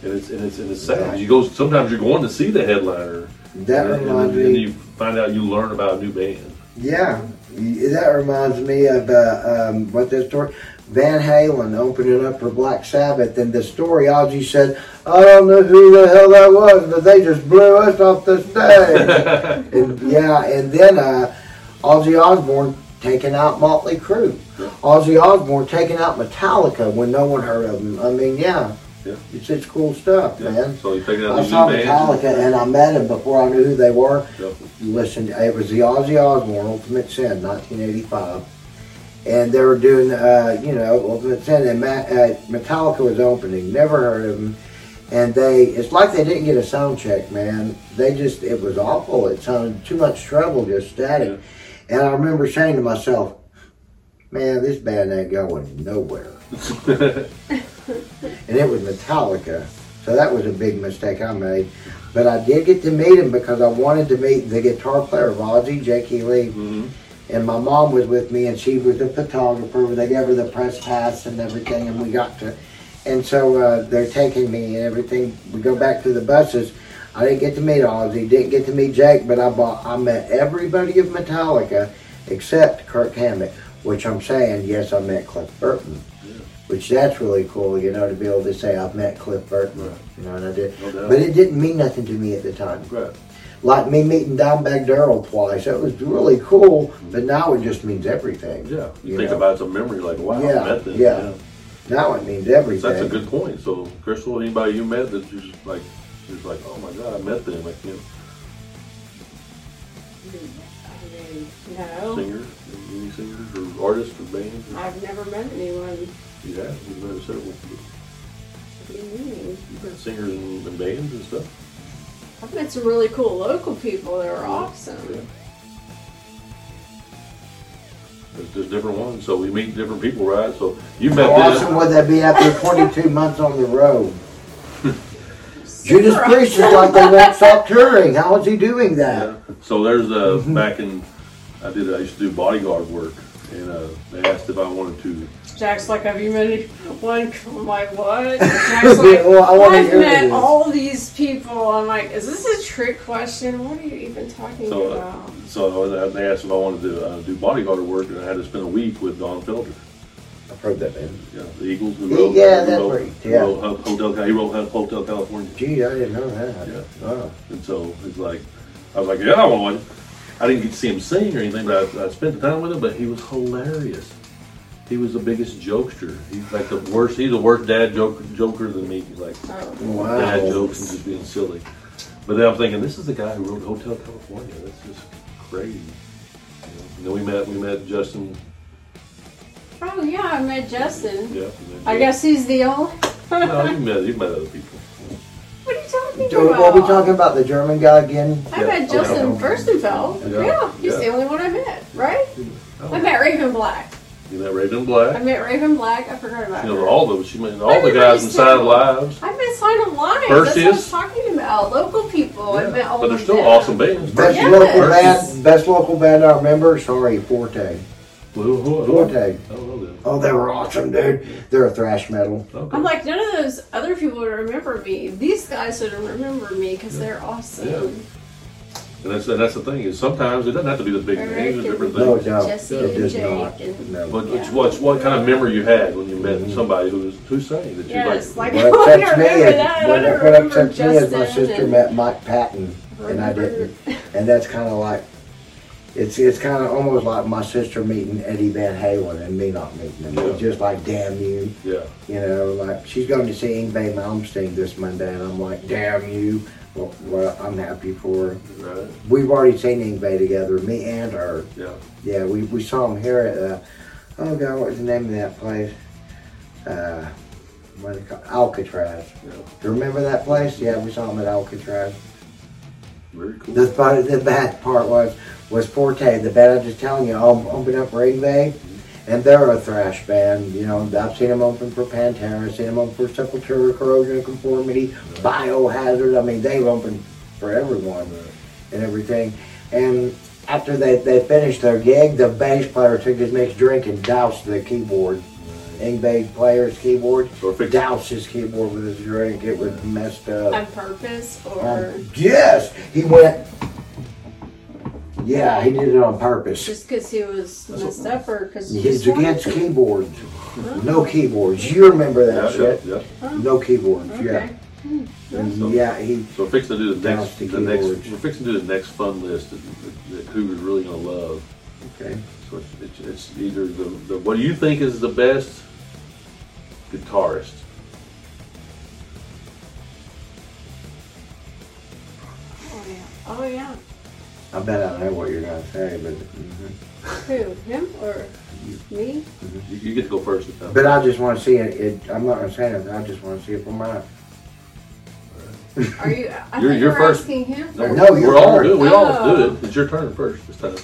And it's and it's and it's sad. You go sometimes you're going to see the headliner, That and, and, reminds and me. you find out you learn about a new band. Yeah, that reminds me of uh, um, what this story. Van Halen opening up for Black Sabbath, and the story Ozzy said, "I don't know who the hell that was, but they just blew us off the stage." and yeah, and then uh, Ozzy Osbourne taking out Motley Crue. Ozzy Osbourne taking out Metallica when no one heard of him. I mean, yeah, Yeah. it's it's cool stuff, man. So you taking out I saw new bands. Metallica, and I met him before I knew who they were. Yep. Listen, it was the Ozzy Osbourne Ultimate Sin, 1985, and they were doing, uh, you know, Ultimate Sin, and Matt, uh, Metallica was opening. Never heard of them, and they, it's like they didn't get a sound check, man. They just, it was awful. It sounded too much treble, just static. And I remember saying to myself, man, this band ain't going nowhere. and it was Metallica. So that was a big mistake I made. But I did get to meet him because I wanted to meet the guitar player of Ozzy, Jakey Lee. Mhm. And my mom was with me, and she was a photographer. They gave her the press pass and everything, and we got to. And so uh, they're taking me and everything. We go back to the buses. I didn't get to meet Ozzy, didn't get to meet Jake, but I bought. I met everybody of Metallica except Kirk Hammett, which I'm saying yes, I met Cliff Burton, which that's really cool, you know, to be able to say I've met Cliff Burton, Right. you know, and I did. No. But it didn't mean nothing to me at the time Right. like me meeting Dimebag Darrell twice. It was really cool, mm-hmm. but now it just means everything. Yeah, you, You think know. about it, it's a memory like, wow, Yeah, I met them. yeah. Now it means everything. that's a good point. So, Crystal, anybody you met that you just like, just like, oh my god, I met them, like, you know, I no, singers, any singers or artists or bands. Or, I've never met anyone. you have, you've met several, What do you mean? you've met singers and, and bands and stuff. I've met some really cool local people that are awesome. Yeah. There's, there's different ones, so we meet different people, right? So you met How them. awesome would that be after 22 months on the road? Judas Super Priest is like they won't stop touring. How is he doing that? Yeah. So there's uh Mm-hmm. back in I did I used to do bodyguard work, and uh, they asked if I wanted to. Jack's like, have you met anyone? I'm like, what? Jack's like, Well, I wanna I've hear met this." all these people. I'm like, is this a trick question? What are you even talking So, uh, about? so they asked if I wanted to uh, do bodyguard work, and I had to spend a week with Don Felder. I've heard that name. Yeah, the Eagles. Who Yeah, wrote, yeah, who that's wrote, right, yeah. wrote Hotel. He wrote Hotel California. Gee, I didn't know that. Yeah. Wow. And so it's like, I was like, yeah, I want one. I didn't get to see him sing or anything, but I, I spent the time with him. But he was hilarious. He was the biggest jokester. He's like the worst. He's the worst dad joke, joker than me. He's like Oh. Wow. dad jokes and just being silly. But then I'm thinking, this is the guy who wrote Hotel California. That's just crazy. You know, and then we met. We met Justin. Oh yeah, I met Justin. Yeah. I Justin. guess he's the only. No, you met. You met other people. What are you talking talking So, about? What we talking about? The German guy again? I met oh, Justin Okay. Furstenfeld. Yeah. Yeah, he's Yeah. the only one I met, right? Oh. I met Raven Black. You met Raven Black. I Black. met Raven Black. I forgot about You know her. all those. She met My all the guys inside of terrible. Lives. I met Silent Lives. First That's what I was talking about. Local people. I met all But they're of still them. awesome bands. Best Yes. local band. Best local band I remember. Sorry, Forte. Forte. I don't know them. Oh, they were awesome, dude. They're a thrash metal. Okay. I'm like, none of those other people would remember me. These guys would remember me because they're awesome. Yeah. And that's, and that's the thing is sometimes it doesn't have to be the big names or different things. no, Jesse it and does Jake not. and- No. But Yeah. it's what, what kind of memory you had when you met Mhm. somebody who was who's saying that you Yes, like. like, What oh, I upsets me remember is that. I what, don't what remember upsets me is my sister and- met Mike Patton and I didn't, and that's kind of like it's it's kind of almost like my sister meeting Eddie Van Halen and me not meeting him. Yeah. just like damn you, Yeah. you know. Like she's going to see Yngwie Malmsteen this Monday, and I'm like damn you. Well, well I'm happy for her. Right. We've already seen Yngwie together, me and her. Yeah. Yeah, we, we saw him here at, uh, oh God, what was the name of that place? Uh, what they call Alcatraz. Yeah. Do you remember that place? Yeah, we saw him at Alcatraz. Very cool. The, the bad part was, was Forte, the band I'm just telling you, I'll open up for Yngwie, and they're a thrash band. You know, I've seen them open for Pantera, I've seen them open for Sepultura, Corrosion of Conformity, Biohazard. I mean, they've opened for everyone and everything. And after they, they finished their gig, the bass player took his mixed drink and doused the keyboard. Yngwie player's keyboard, So fix- doused his keyboard with his drink. It was messed up. On purpose or Um, yes, he went. Yeah, he did it on purpose. just because he was messed up or because He's against keyboards. No keyboards. You remember that yeah, shit? yeah. No keyboards. Okay. Yeah. And yeah, he. So we're fixing to do the next, Douse the the next, keyboards. we're fixing to do the next fun list that, that, that who is really gonna love. Okay. So it's, it's, it's either the, the, what do you think is the best guitarist? Oh yeah. Oh yeah. I bet I know what you're gonna say, but. Who? Him or me? You, you get to go first this time. But I just want to see it, it. I'm not gonna say anything. I just want to see it for mine. Are you? I You're- think you're you're first. asking him No, first. No, you're we're all first. do it. We all Oh. do it. It's your turn first this time.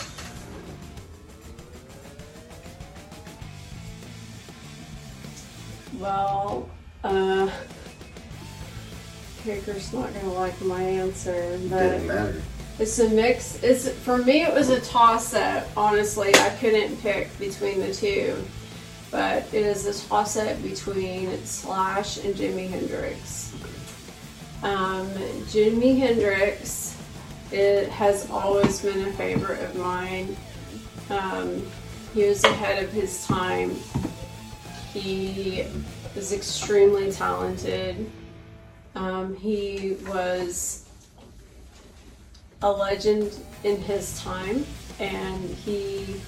Well, uh, Kaker's not gonna like my answer, but Didn't matter. It's a mix. It's for me. It was a toss up. Honestly, I couldn't pick between the two, but it is a toss up between Slash and Jimi Hendrix. Um, Jimi Hendrix, it has always been a favorite of mine. Um, he was ahead of his time. He was extremely talented. Um, he was a legend in his time, and he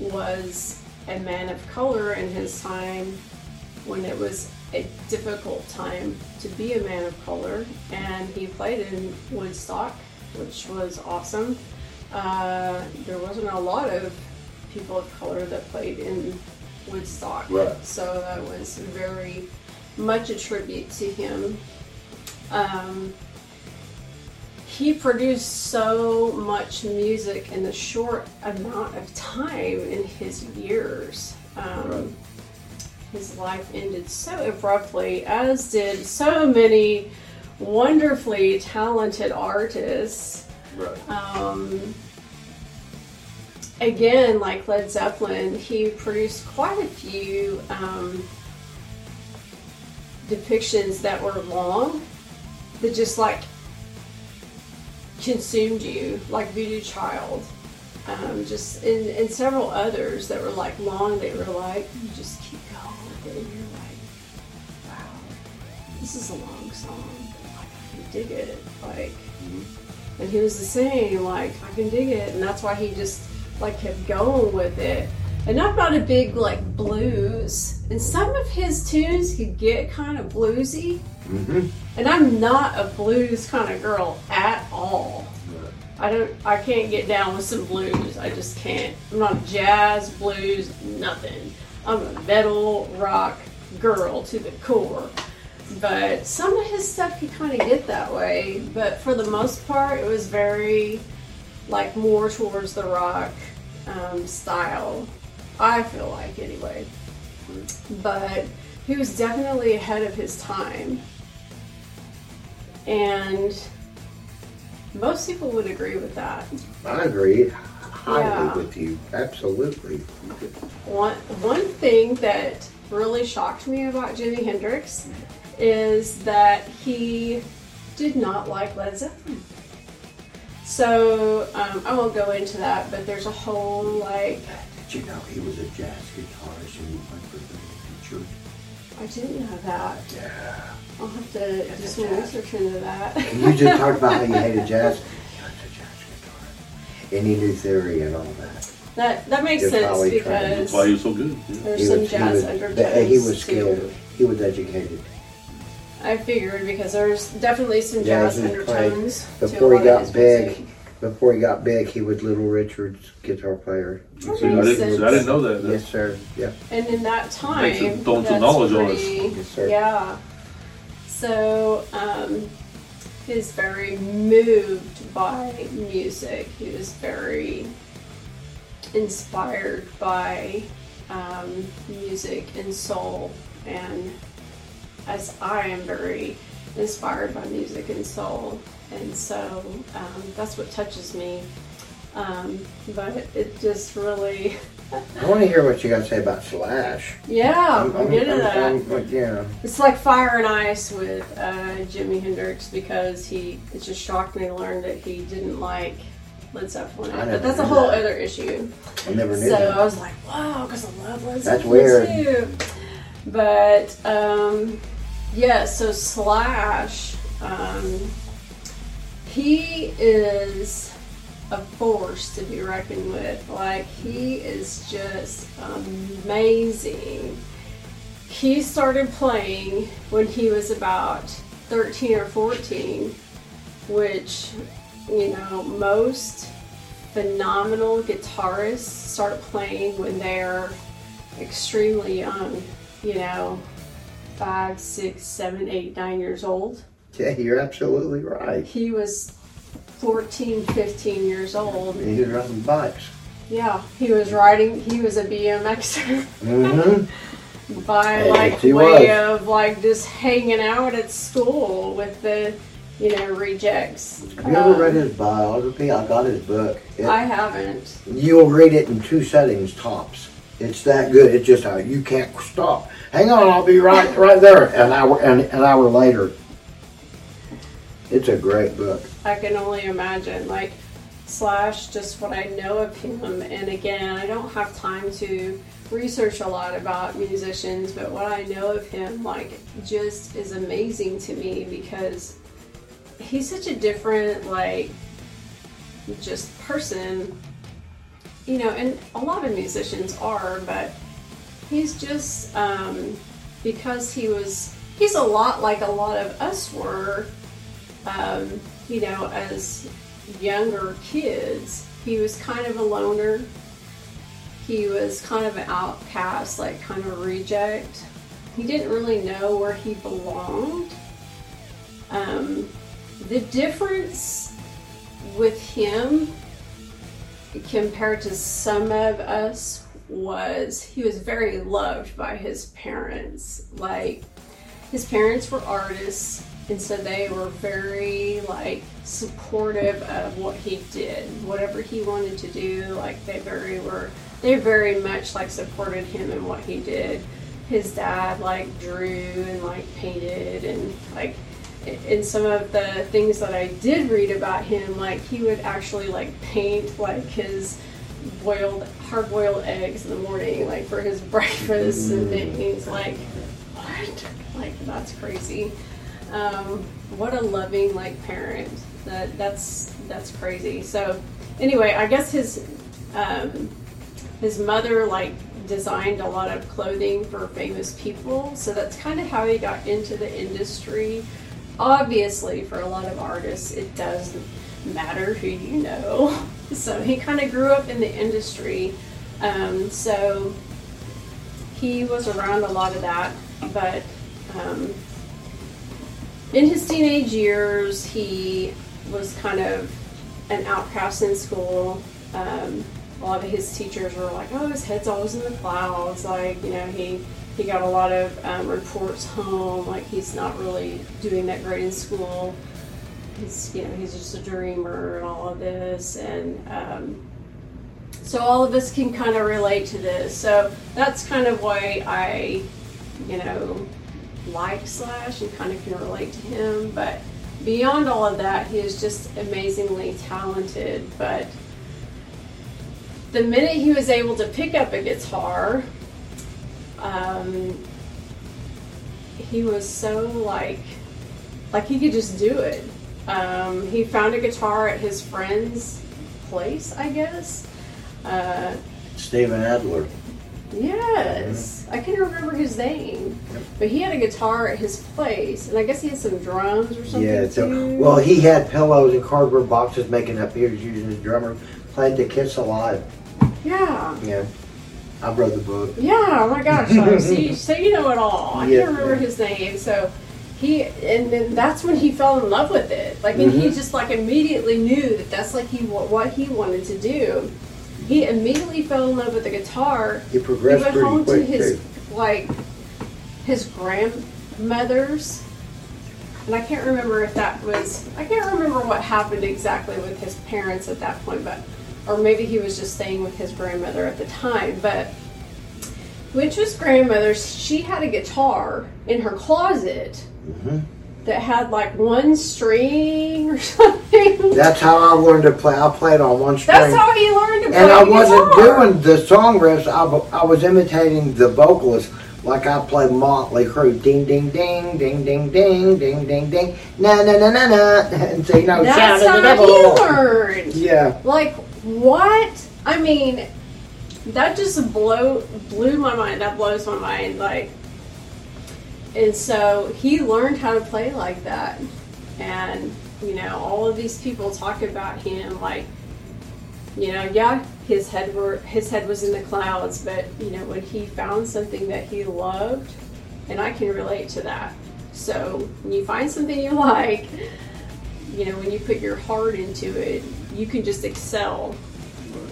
was a man of color in his time when it was a difficult time to be a man of color. And he played in Woodstock, which was awesome. Uh, there wasn't a lot of people of color that played in Woodstock. Right. So that was very much a tribute to him. Um, he produced so much music in a short amount of time in his years. Um, Right. His life ended so abruptly, as did so many wonderfully talented artists. Right. Um, again, like Led Zeppelin, he produced quite a few um, depictions that were long, that just like consumed you, like Voodoo Child. Um, just and, and several others that were like long, they were like, you just keep going with it, and you're like, wow, this is a long song, but like I can dig it. Like, and he was the same, like, I can dig it. And that's why he just, like, kept going with it. And I'm not a big, like, blues. And some of his tunes could get kind of bluesy. Mm-hmm. And I'm not a blues kind of girl at all. Right. I don't, I can't get down with some blues. I just can't. I'm not jazz, blues, nothing. I'm a metal rock girl to the core. but some of his stuff could kind of get that way. But for the most part, it was very like more towards the rock um, style. I feel like anyway. But he was definitely ahead of his time, and most people would agree with that. I agree highly Yeah. with you. Absolutely. One one thing that really shocked me about Jimi Hendrix is that he did not like Led Zeppelin. So um, I won't go into that, but there's a whole like Did you know he was a jazz guitarist and he went for the teacher? I didn't know that. Yeah. I'll have to do some research into that. And you just talked about how you hated jazz. He was a jazz guitarist. And he theory and all that. that that makes Just sense how he because That's why he was so good. Yeah. there's He some was, jazz he was, undertones. he was skilled. too. He was educated. I figured because there's definitely some Yeah, jazz he played undertones to a Before he lot got big, music. before he got big, he was Little Richard's guitar player. See, I didn't, I didn't know that. That's- Yes, sir. Yeah. And in that time, Makes it- throwing some that's knowledge on us. Yes, sir. Yeah. So, um, he's very moved by music. He was very inspired by um, music and soul, and as I am very inspired by music and soul, and so um, that's what touches me. Um, but it just really, I want to hear what you got to say about Slash. yeah, we'll get into that. I'm- yeah. It's like fire and ice with uh, Jimi Hendrix because he it just shocked me to learn that he didn't like Led Zeppelin. But that's a whole that. other issue. I never knew So that. I was like, wow, because I love Led Zeppelin That's weird. too. But um, yeah, so Slash, um, he is a force to be reckoned with. Like he is just amazing. He started playing when he was about 13 or 14, which, you know, most phenomenal guitarists start playing when they're extremely young, you know, five, six, seven, eight, nine years old. Yeah, you're absolutely right. He was 14, 15 years old. He was riding bikes. Yeah, he was riding, he was a BMXer Mm-hmm. by Yes, like way was. of like just hanging out at school with the, you know, rejects. Have you ever Um, read his biography? I got his book. It- I haven't. You'll read it in two settings tops. It's that good. It's just how you can't stop. Hang on, I'll be right right there. An hour an, an hour later. It's a great book. I can only imagine. Like, slash just what I know of him. And again, I don't have time to research a lot about musicians, but what I know of him, like, just is amazing to me because he's such a different, like, just person. You know, and a lot of musicians are, but he's just, um, because he was, he's a lot like a lot of us were um, you know, as younger kids, he was kind of a loner. He was kind of an outcast, like kind of reject. He didn't really know where he belonged. Um, the difference with him compared to some of us was he was very loved by his parents. Like, his parents were artists and so they were very like supportive of what he did whatever he wanted to do like they very were they very much like supported him in what he did. His dad like drew and like painted and like in some of the things that I did read about him like he would actually like paint like his boiled hard boiled eggs in the morning like for his breakfast and things like what? Like that's crazy um, what a loving like parent. That that's that's crazy. So anyway i guess his um, his mother like designed a lot of clothing for famous people. So that's kind of how he got into the industry. Obviously for a lot of artists it does matter who you know. So he kind of grew up in the industry. Um, so he was around a lot of that but um, in his teenage years, he was kind of an outcast in school. Um, a lot of his teachers were like, "Oh, his head's always in the clouds." Like, you know, he he got a lot of um, reports home, like he's not really doing that great in school. He's, you know, he's just a dreamer and all of this, and um, so all of us can kind of relate to this. So that's kind of why I, you know, like Slash and kind of can relate to him. But beyond all of that, he is just amazingly talented. But the minute he was able to pick up a guitar, um, he was so like, like he could just do it. Um, he found a guitar at his friend's place, I guess. Uh, Steven Adler. Yes, I can't remember his name, but he had a guitar at his place, and I guess he had some drums or something Yeah. So, too. well, he had pillows and cardboard boxes making up. He was using his drummer. Played the Kiss Alive. yeah, Yeah. I wrote the book. yeah. Oh my gosh! So, see, so you know it all. I Yeah. can't remember his name. So he, and then that's when he fell in love with it. Like, and he Mhm. just like immediately knew that that's like he what he wanted to do. He immediately fell in love with the guitar. He He went home to quick his too. like his grandmother's and I can't remember if that was I can't remember what happened exactly with his parents at that point, but or maybe he was just staying with his grandmother at the time, but which was grandmother's, she had a guitar in her closet Mhm. That had like one string or something. That's how I learned to play. I played on one string. That's how he learned to play and I wasn't guitar. doing the song riffs. I, I was imitating the vocalist, like I played Motley Crue. Ding, ding, ding, ding, ding, ding, ding, ding, ding. Na, na, na, na, na. And you know, That's shout at the how he learned. Yeah. Like what? I mean, that just blow blew my mind. That blows my mind. Like, and so he learned how to play like that, and you know, all of these people talk about him like, you know, yeah, his head were his head was in the clouds, but you know, when he found something that he loved, and I can relate to that. So when you find something you like, you know, when you put your heart into it, you can just excel.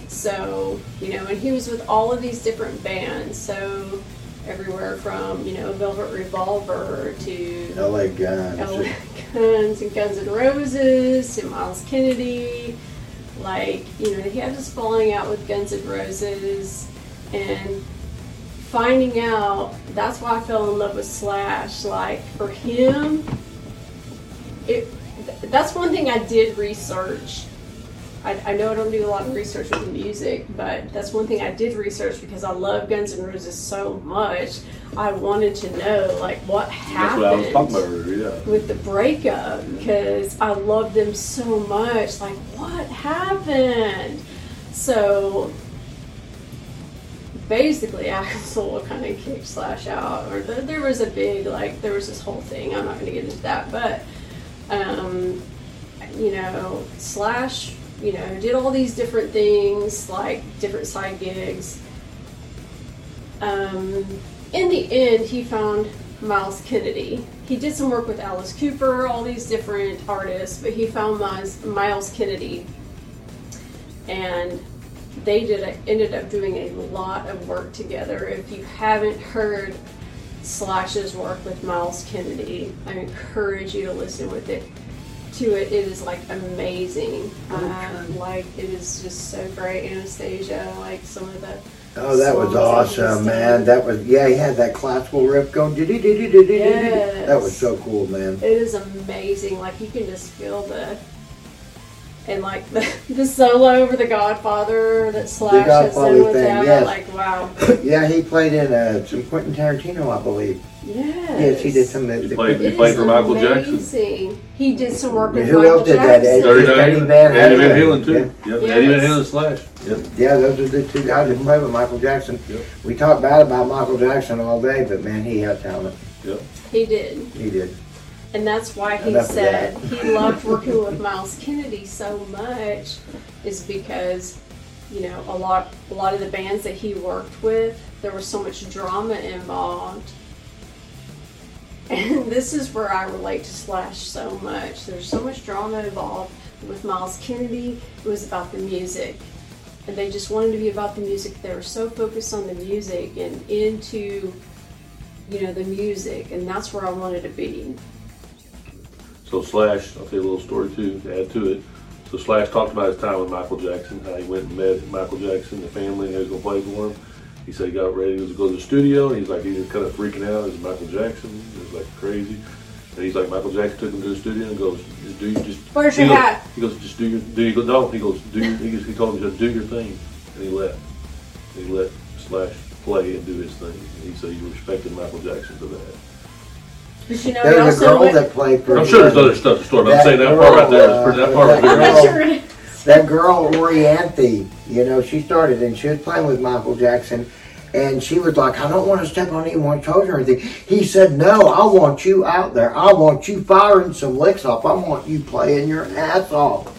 So, you know, and he was with all of these different bands. So, everywhere from, you know, Velvet Revolver to LA Guns. LA Guns and Guns N' Roses to Myles Kennedy. Like, you know, he had this falling out with Guns N' Roses and finding out that's why I fell in love with Slash. Like, for him, it that's one thing I did research. I, I know I don't do a lot of research with music, but that's one thing I did research because I love Guns N' Roses so much. I wanted to know like what happened what I was talking about yeah. with the breakup because I love them so much. Like, what happened? So basically, Axl kind of kicked Slash out, or th- there was a big like there was this whole thing. I'm not going to get into that, but um, you know, Slash, you know, did all these different things, like different side gigs. Um, in the end, he found Myles Kennedy. He did some work with Alice Cooper, all these different artists, but he found Myles, Myles Kennedy, and they did a, ended up doing a lot of work together. If you haven't heard Slash's work with Myles Kennedy, I encourage you to listen with it to it. It is like amazing. Uh, like it is just so great. Anastasia, like some of the Oh, that was songs that he's awesome, man. That was yeah. He had that classical riff going. Yes. That was so cool, man. It is amazing. Like you can just feel the and like the, the solo over the Godfather that Slash has done with thing, that. yes. Like wow. Yeah, he played in uh, some Quentin Tarantino, I believe. Yes. Yes, he did some. Of the, He played- It played for Michael Jackson. amazing. He did some work I mean, with who Michael else did that? Jackson. Eddie- Dirty Eddie Van Van Eddie Van Halen. Halen too. Yep, Eddie Van Halen Slash. Yep. Yeah, those are the two guys that played with Michael Jackson. Yep. We talk bad about Michael Jackson all day, but man, he had talent. Yep. He did. He did. And that's why he Enough said he loved working with Myles Kennedy so much is because, you know, a lot a lot of the bands that he worked with, there was so much drama involved. And this is where I relate to Slash so much. There's so much drama involved with Myles Kennedy. It was about the music. And they just wanted to be about the music. They were so focused on the music and into, you know, the music. And that's where I wanted to be. So Slash, I'll tell you a little story too to add to it. So Slash talked about his time with Michael Jackson, how he went and met Michael Jackson, the family, and he was gonna play for him. He said he got ready to go to the studio, and he's like he was kind of freaking out. It's Michael Jackson. It was like crazy. And he's like Michael Jackson took him to the studio and goes, just do you just Where's he your goes- hat? He goes, just do your do you go no, he goes, do your, he, goes, he told him just do your thing. And he left. And he let Slash play and do his thing. And he said he respected Michael Jackson for that. But you know, he There's a girl went, that played for. I'm sure there's other stuff to story, but I'm saying that part right there is pretty, that part That was I'm not sure it is. That girl Orianthi, you know, she started and she was playing with Michael Jackson, and she was like, "I don't want to step on anyone's toes or anything." He said, "No, I want you out there. I want you firing some licks off. I want you playing your ass off."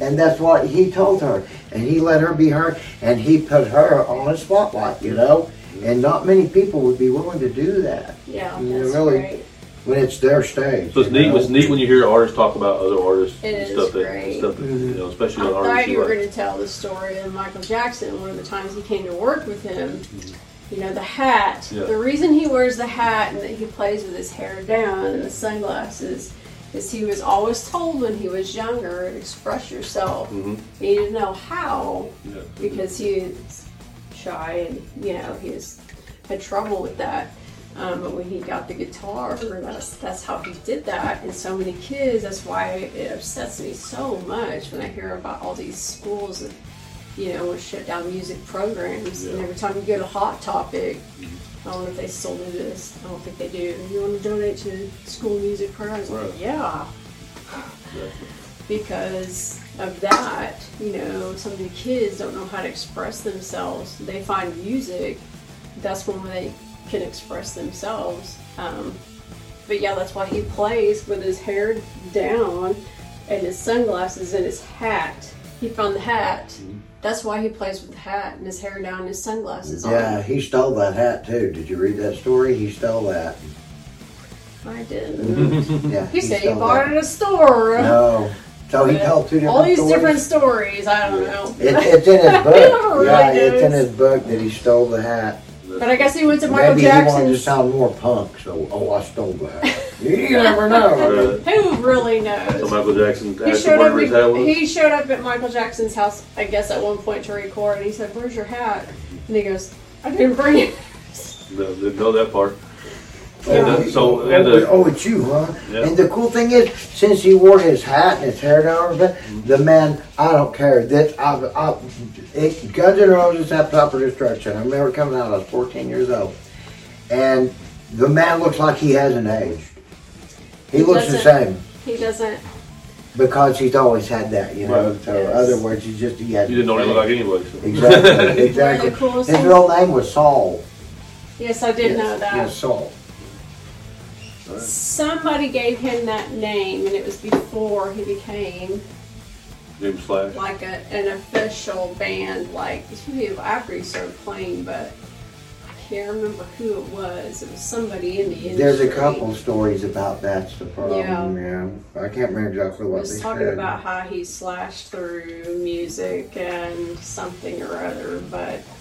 And that's what he told her, and he let her be her, and he put her on a spotlight, you know. And not many people would be willing to do that Yeah, You that's really- great. When it's their stage. So it's you neat. know? It's neat when you hear artists talk about other artists It and is stuff that great. stuff that you know, especially I on thought artists you you were like. going to tell the story of Michael Jackson. One of the times he came to work with him, you know, the hat. Yeah. The reason he wears the hat and that he plays with his hair down and the sunglasses is he was always told when he was younger, express yourself. Mhm. He didn't know how Yeah. because he was shy and you know he was had trouble with that. Um, but when he got the guitar, that's that's how he did that. And so many kids. That's why it upsets me so much when I hear about all these schools that you know would shut down music programs. And every time you go to Hot Topic, I don't know if they still do this. I don't think they do. You want to donate to school music programs? Right. Yeah Exactly. because of that, you know, some of the kids don't know how to express themselves. They find music, that's when they can express themselves. Um, but yeah, that's why he plays with his hair down and his sunglasses and his hat. He found the hat. That's why he plays with the hat and his hair down and his sunglasses Yeah, on. he stole that hat too. Did you read that story? He stole that. I didn't. Yeah, he said he bought that. it at a store. No. So he told two different All these stories. different stories. I don't know. It, it's in his book. Really yeah, it's in his book that he stole the hat. But I guess he went to Michael Maybe he wanted to Jackson's. sound more punk, so oh, I stole the hat. you never know. Right. Who really So knows? Michael Jackson He showed up. where his hat was. He showed up at Michael Jackson's house, I guess, at one point to record, and he said, "Where's your hat?" And he goes, "I didn't bring it." No, didn't know that part. Yeah. And uh, so and oh, the, oh, it's you, huh? Yeah. And the cool thing is, since he wore his hat and his hair down, and everything, the man, I don't care. That I, I, it, Guns N' Roses Appetite for Destruction. I remember coming out. I was 14 years old, and the man looks like he hasn't aged. He, He looks the doesn't. same He doesn't. because he's always had that, you know. Right. So, Yes. other words, he just he hasn't. you didn't know what he looked like anyway. So. Exactly, exactly. One of the coolest His things- real name was Saul. Yes, I did yes, know that. Yes, Saul. Somebody gave him that name, and it was before he became James Slash. like a, an official band. Like this would be after he started playing, but I can't remember who it was. It was somebody in the industry. There's a couple stories about that's the problem. Yeah. Yeah, I can't remember exactly He what was they talking said. about how he slashed through music and something or other, but So,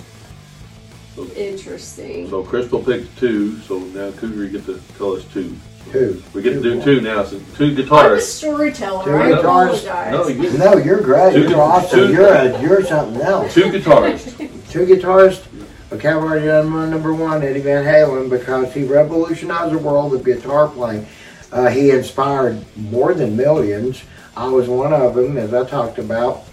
interesting. so Crystal picked two. So now Cougar, you get to tell us two. Two. We get to do more. two now. So two I'm a guitarists. storyteller. Two I guitars. apologize. No, you No, you're great. Two You're awesome. two- You're a, you're something else. two guitarists. Two guitarists. Okay, I've already done my number one, Eddie Van Halen, because he revolutionized the world of guitar playing. Uh, he inspired more than millions. I was one of them, as I talked about.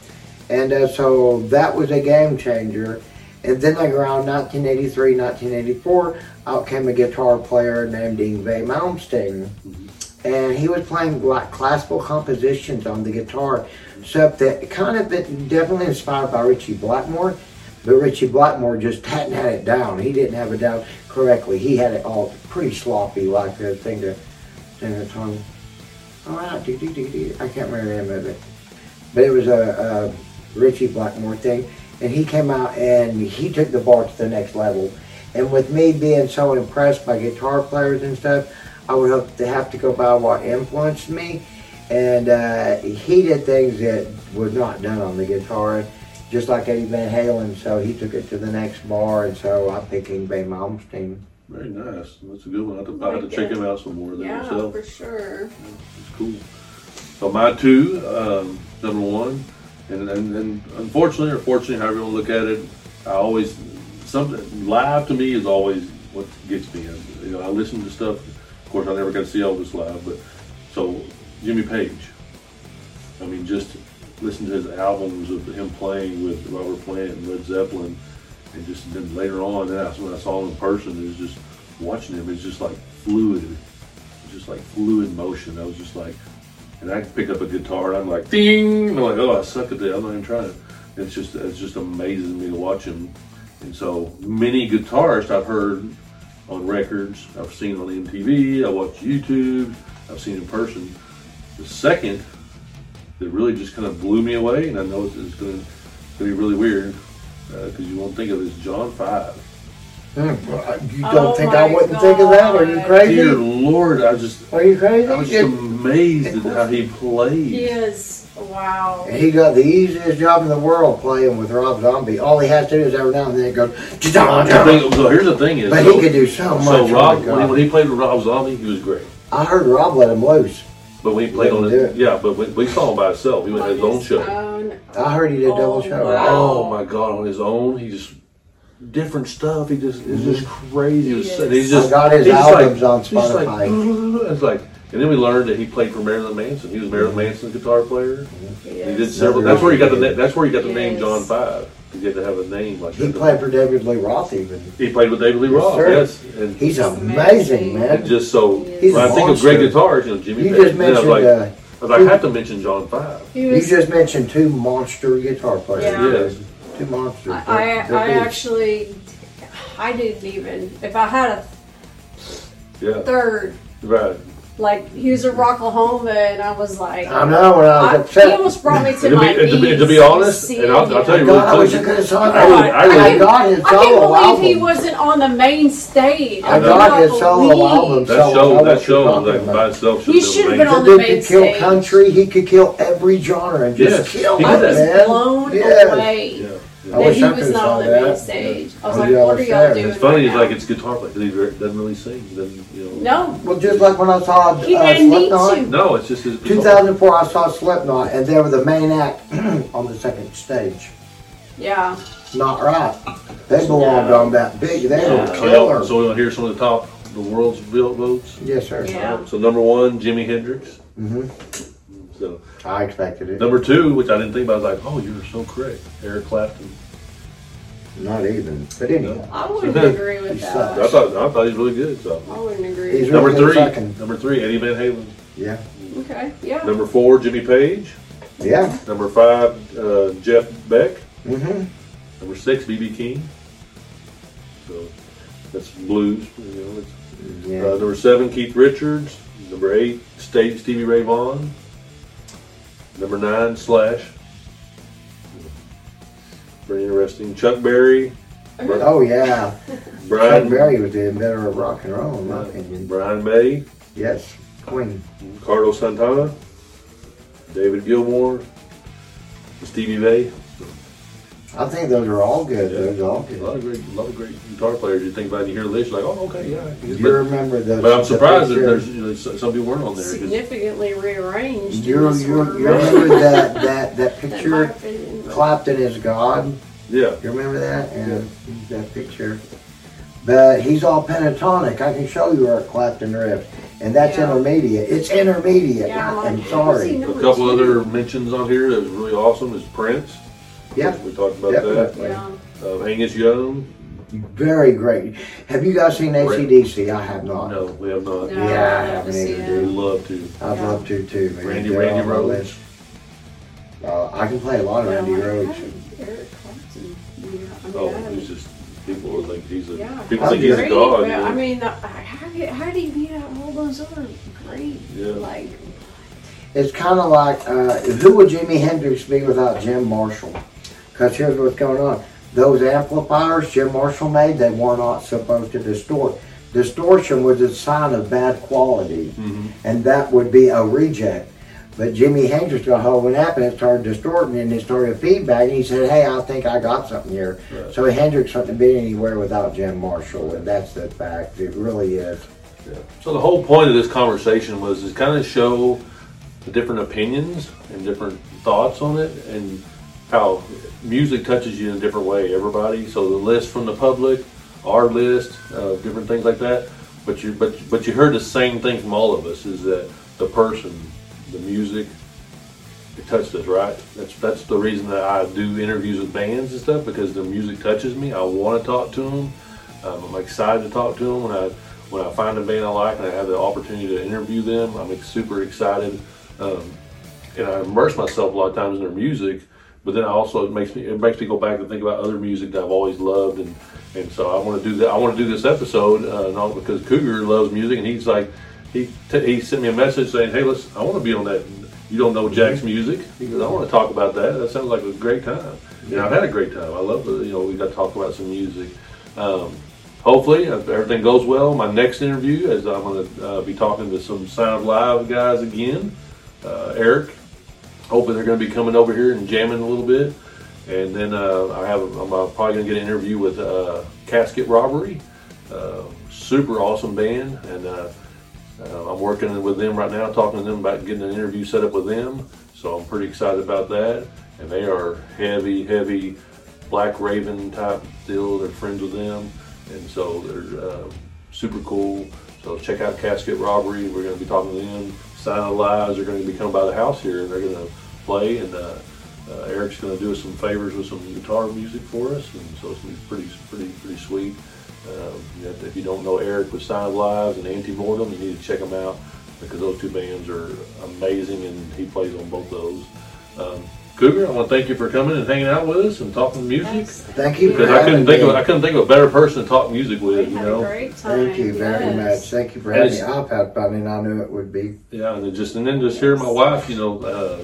And uh, so that was a game changer. And then like around 1983, 1984, out came a guitar player named Yngwie Malmsteen. Mm-hmm. And he was playing like classical compositions on the guitar, stuff that kind of been definitely inspired by Ritchie Blackmore. But Ritchie Blackmore just hadn't had it down. He didn't have it down correctly. He had it all pretty sloppy, like the thing to sing a song. All right, do, do, do, do. I can't remember the name of it. But it was a, a Ritchie Blackmore thing. And he came out and he took the bar to the next level. And with me being so impressed by guitar players and stuff, I would have to have to go by what influenced me, and uh, he did things that was not done on the guitar, just like Eddie Van Halen. So he took it to the next bar, and so I picked Yngwie Malmsteen. Very nice. That's a good one. I have to, I have to check him out some more than Yeah, myself. for sure. It's cool. So my two, um, number one, and, and and unfortunately or fortunately, however you want to look at it, I always something live to me is always what gets me. I, you know, I listen to stuff. Of course, I never got to see Elvis live, but so Jimmy Page. I mean, just listen to his albums of him playing with Robert Plant and Led Zeppelin, and just then later on, that's when I saw him in person. Is just watching him. It's just like fluid, just like fluid motion. I was just like, and I pick up a guitar and I'm like, ding. And I'm like, oh, I suck at that. I'm not even trying. It's just it's just amazing to me to watch him. And so many guitarists I've heard on records, I've seen on MTV, I watch YouTube, I've seen in person. The second that really just kind of blew me away, and I know it's, it's going to be really weird uh, because you won't think of it as John Five. Hmm, You don't Oh think I wouldn't think of that? Are you God. crazy? Dear Lord, I just Are you crazy? I was just amazed at how he played. He is wow. And He got the easiest job in the world playing with Rob Zombie. All he has to do is every now and then go, The thing- so here's the thing is, but so, he could do so much. so Rob the when he, when he played with Rob Zombie, he was great. I heard Rob let him loose. But when he played on it, yeah, but when, we saw him by himself. He went On had his own show. own- I heard he did double Oh, show. wow. Oh my God, on his own, he just different stuff. He just it's just crazy. He was, he's just I got his he's just albums on he's just like, Spotify. it's like, and then we learned that he played for Marilyn Manson. He was Marilyn Manson's guitar player. He He did several. That's where he got the na- that's where he got the He name is. John Five. He had to have a name like He that. played for David Lee Roth even. He played with David Lee Roth. sir. Yes, and He's amazing. amazing, man. and just so He's when a I think of great monster. guitars, you know Jimmy You Page. just I was mentioned like, uh, I like, I have to mention John Five. You just mentioned two monster guitar players. Yeah. Yes. Two monsters. I, They're- I, they're I actually, I didn't even. If I had a Yeah, third, right. like he was a Rocklahoma, and I was like, I know when I was I, upset. he almost brought me to, To be- my to be- knees. to be honest, and I'll- I'll him. tell you God, really I wish I quick. could have saw I that. really- I really- I got his I can't believe album. he wasn't on the main stage. I could got not his solo believe- album. That So, I know show, that show, like by about. itself, He should should have have been been on The the dude main could kill country. He could kill every genre and just Yes, kill it, did I was man. blown Yes. away Yeah, I that wish he I was could've not saw on the main that. stage. I was Oh, like, yeah, what are it's y'all sad. doing? It's funny. right He's now? like it's guitar player because he re- doesn't really sing. He doesn't you know? no. Well, just like when I saw uh, He didn't need Slipknot. to. No, it's just his. guitar. 2004, I saw Slipknot, and they were the main act on the second stage. Yeah. Not right. They belonged No. on that big. They No. were So, killer. y'all- so we'll hear some of the top the world's built votes. yes, sir. Yeah. So number one, Jimi Hendrix. hmm So I expected it. number two, which I didn't think about, I was like, oh, you're so correct, Eric Clapton. Not even. But anyway, I wouldn't agree with He that. sucks. I thought I thought he was really good. So I wouldn't agree. He's number really good three, second. number three, Eddie Van Halen. Yeah. Okay. Yeah. Number four, Jimmy Page. Yeah. Number five, uh, Jeff Beck. Mm-hmm. Number six, BB King. So that's blues. You know, it's, Yeah. uh, number seven, Keith Richards. Number eight, Sta- Stevie Ray Vaughan. Number nine, Slash. Very interesting. Chuck Berry. Oh yeah. Chuck Berry was the inventor of rock and roll, in my opinion. Brian May. Yes. Queen. Carlos Santana. David Gilmour. Stevie Ray. I think those are all good. Yeah. Those are all A lot of great, a lot of great guitar players. You think about it, you hear the list, you're like, oh, okay, yeah. You But, remember the? but I'm surprised that there's picture- you know, some people weren't on there. 'cause- Significantly rearranged. You this you order. you remember that that that picture? opinion. Clapton is God. Yeah. You remember that? And that picture. But he's all pentatonic. I can show you our Clapton riff. And that's Yeah. intermediate. It's intermediate. Yeah, I'm I'm like, how does he sorry. A couple it's other mentions on here that was really awesome is Prince. Yeah. We talked about Definitely. Yeah. that. Uh, Angus Young. Very great. Have you guys seen AC/DC? I have not. No, we have not. No, Yeah, I I have to haven't see either, We it. would love to. I'd Yeah. love to too. man. Randy They're Randy on my Rhoads. list. Uh, I can play a lot of Randy Yeah, Rhoads. Eric Clapton. Yeah, I mean, Oh, he's just people would think he's a Yeah, people think he's a great, god. but you know? I mean, the, how, did- how do you beat out all those other great, Yeah. like, It's kind of like uh, who would Jimi Hendrix be without Jim Marshall? Because here's what's going on: those amplifiers Jim Marshall made, they were not supposed to distort. distortion was a sign of bad quality, Mm-hmm. and that would be a reject. But Jimi Hendrix got hold of amp and it started distorting and it started feedback. And he said, "Hey, I think I got something here." Right. So Hendrix wouldn't be anywhere without Jim Marshall, and that's the fact. It really is. Yeah. So the whole point of this conversation was to kind of show the different opinions and different thoughts on it, and how music touches you in a different way. Everybody. So the list from the public, our list, uh, different things like that. But you, but but you heard the same thing from all of us: is that the person, the music, it touched us, right? That's that's the reason that I do interviews with bands and stuff because the music touches me. I want to talk to them. Um, I'm excited to talk to them when I when I find a band I like and I have the opportunity to interview them. I'm super excited, um, and I immerse myself a lot of times in their music. But then I also it makes me it makes me go back and think about other music that I've always loved, and and so I want to do that. I want to do this episode uh, not because Cougar loves music, and he's like he t- he sent me a message saying, "Hey, listen, I want to be on that." You don't know Jack's music? He goes, "I want to talk about that. That sounds like a great time." And I've had a great time. I love the you know we got to talk about some music. Um, hopefully, if everything goes well, my next interview is I'm going to uh, be talking to some Sound Live guys again. Uh, Eric, hopefully they're going to be coming over here and jamming a little bit. And then uh, I have I'm uh, probably going to get an interview with uh, Casket Robbery, uh, super awesome band, and uh, uh, I'm working with them right now, talking to them about getting an interview set up with them. So I'm pretty excited about that. And they are heavy, heavy Black Raven type deal. They're friends with them, and so they're super cool. So check out Casket Robbery. We're going to be talking to them. Silent Lives are going to be coming by the house here, and they're going to play. And uh, uh, Eric's going to do us some favors with some guitar music for us, and so it's going to be pretty, pretty, pretty sweet. Um, if you don't know Eric with Sound Lives and Anti Mortem, you need to check them out because those two bands are amazing, and he plays on both those. Um, Cougar, I want to thank you for coming and hanging out with us and talking music. Thank you for Because I couldn't think of. I couldn't think of a better person to talk music We with, you had a know. great time. Thank you very yes. much. Thank you for And having me. I've had fun, and I knew it would be. Yeah, and then just and then just hear my wife, you know, uh,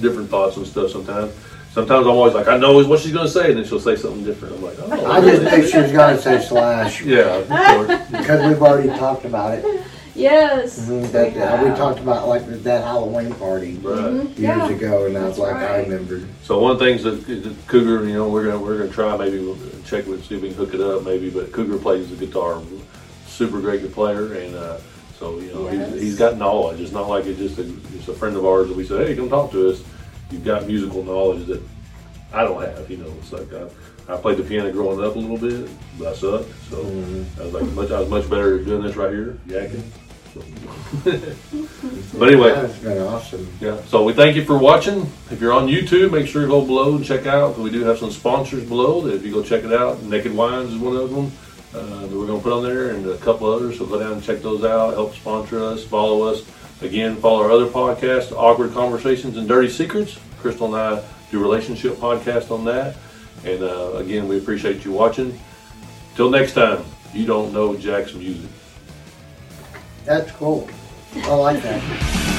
different thoughts and stuff. Sometimes, sometimes I'm always like, I know what she's going to say, and then she'll say something different. I'm like, oh, I just knew she was going to say slash yeah, of course. because we've already talked about it. Yes. That, uh, we talked about like that Halloween party Right. years Yeah. ago, and I was That's like, I right. remembered. So one of the things that, that Cougar, you know, we're gonna we're gonna try maybe we'll check with see if we can hook it up maybe. But Cougar plays the guitar, super great good player, and uh, so you know Yes. he's, he's got knowledge. It's not like it's just a just a friend of ours that we say, hey, come talk to us. You've got musical knowledge that I don't have. You know, it's like I, I played the piano growing up a little bit, but I sucked. So I was like much I was much better at doing this right here, yakking. So. but anyway. That's been awesome. Yeah. So we thank you for watching. If you're on YouTube, make sure you go below and check out. We do have some sponsors below. That if you go check it out, Naked Wines is one of them uh, that we're going to put on there, and a couple others. So go down and check those out. Help sponsor us. Follow us. Again, follow our other podcast, Awkward Conversations and Dirty Secrets. Crystal and I do relationship podcast on that. And uh, again, we appreciate you watching. Till next time, you don't know Jack's music. That's cool. I like that.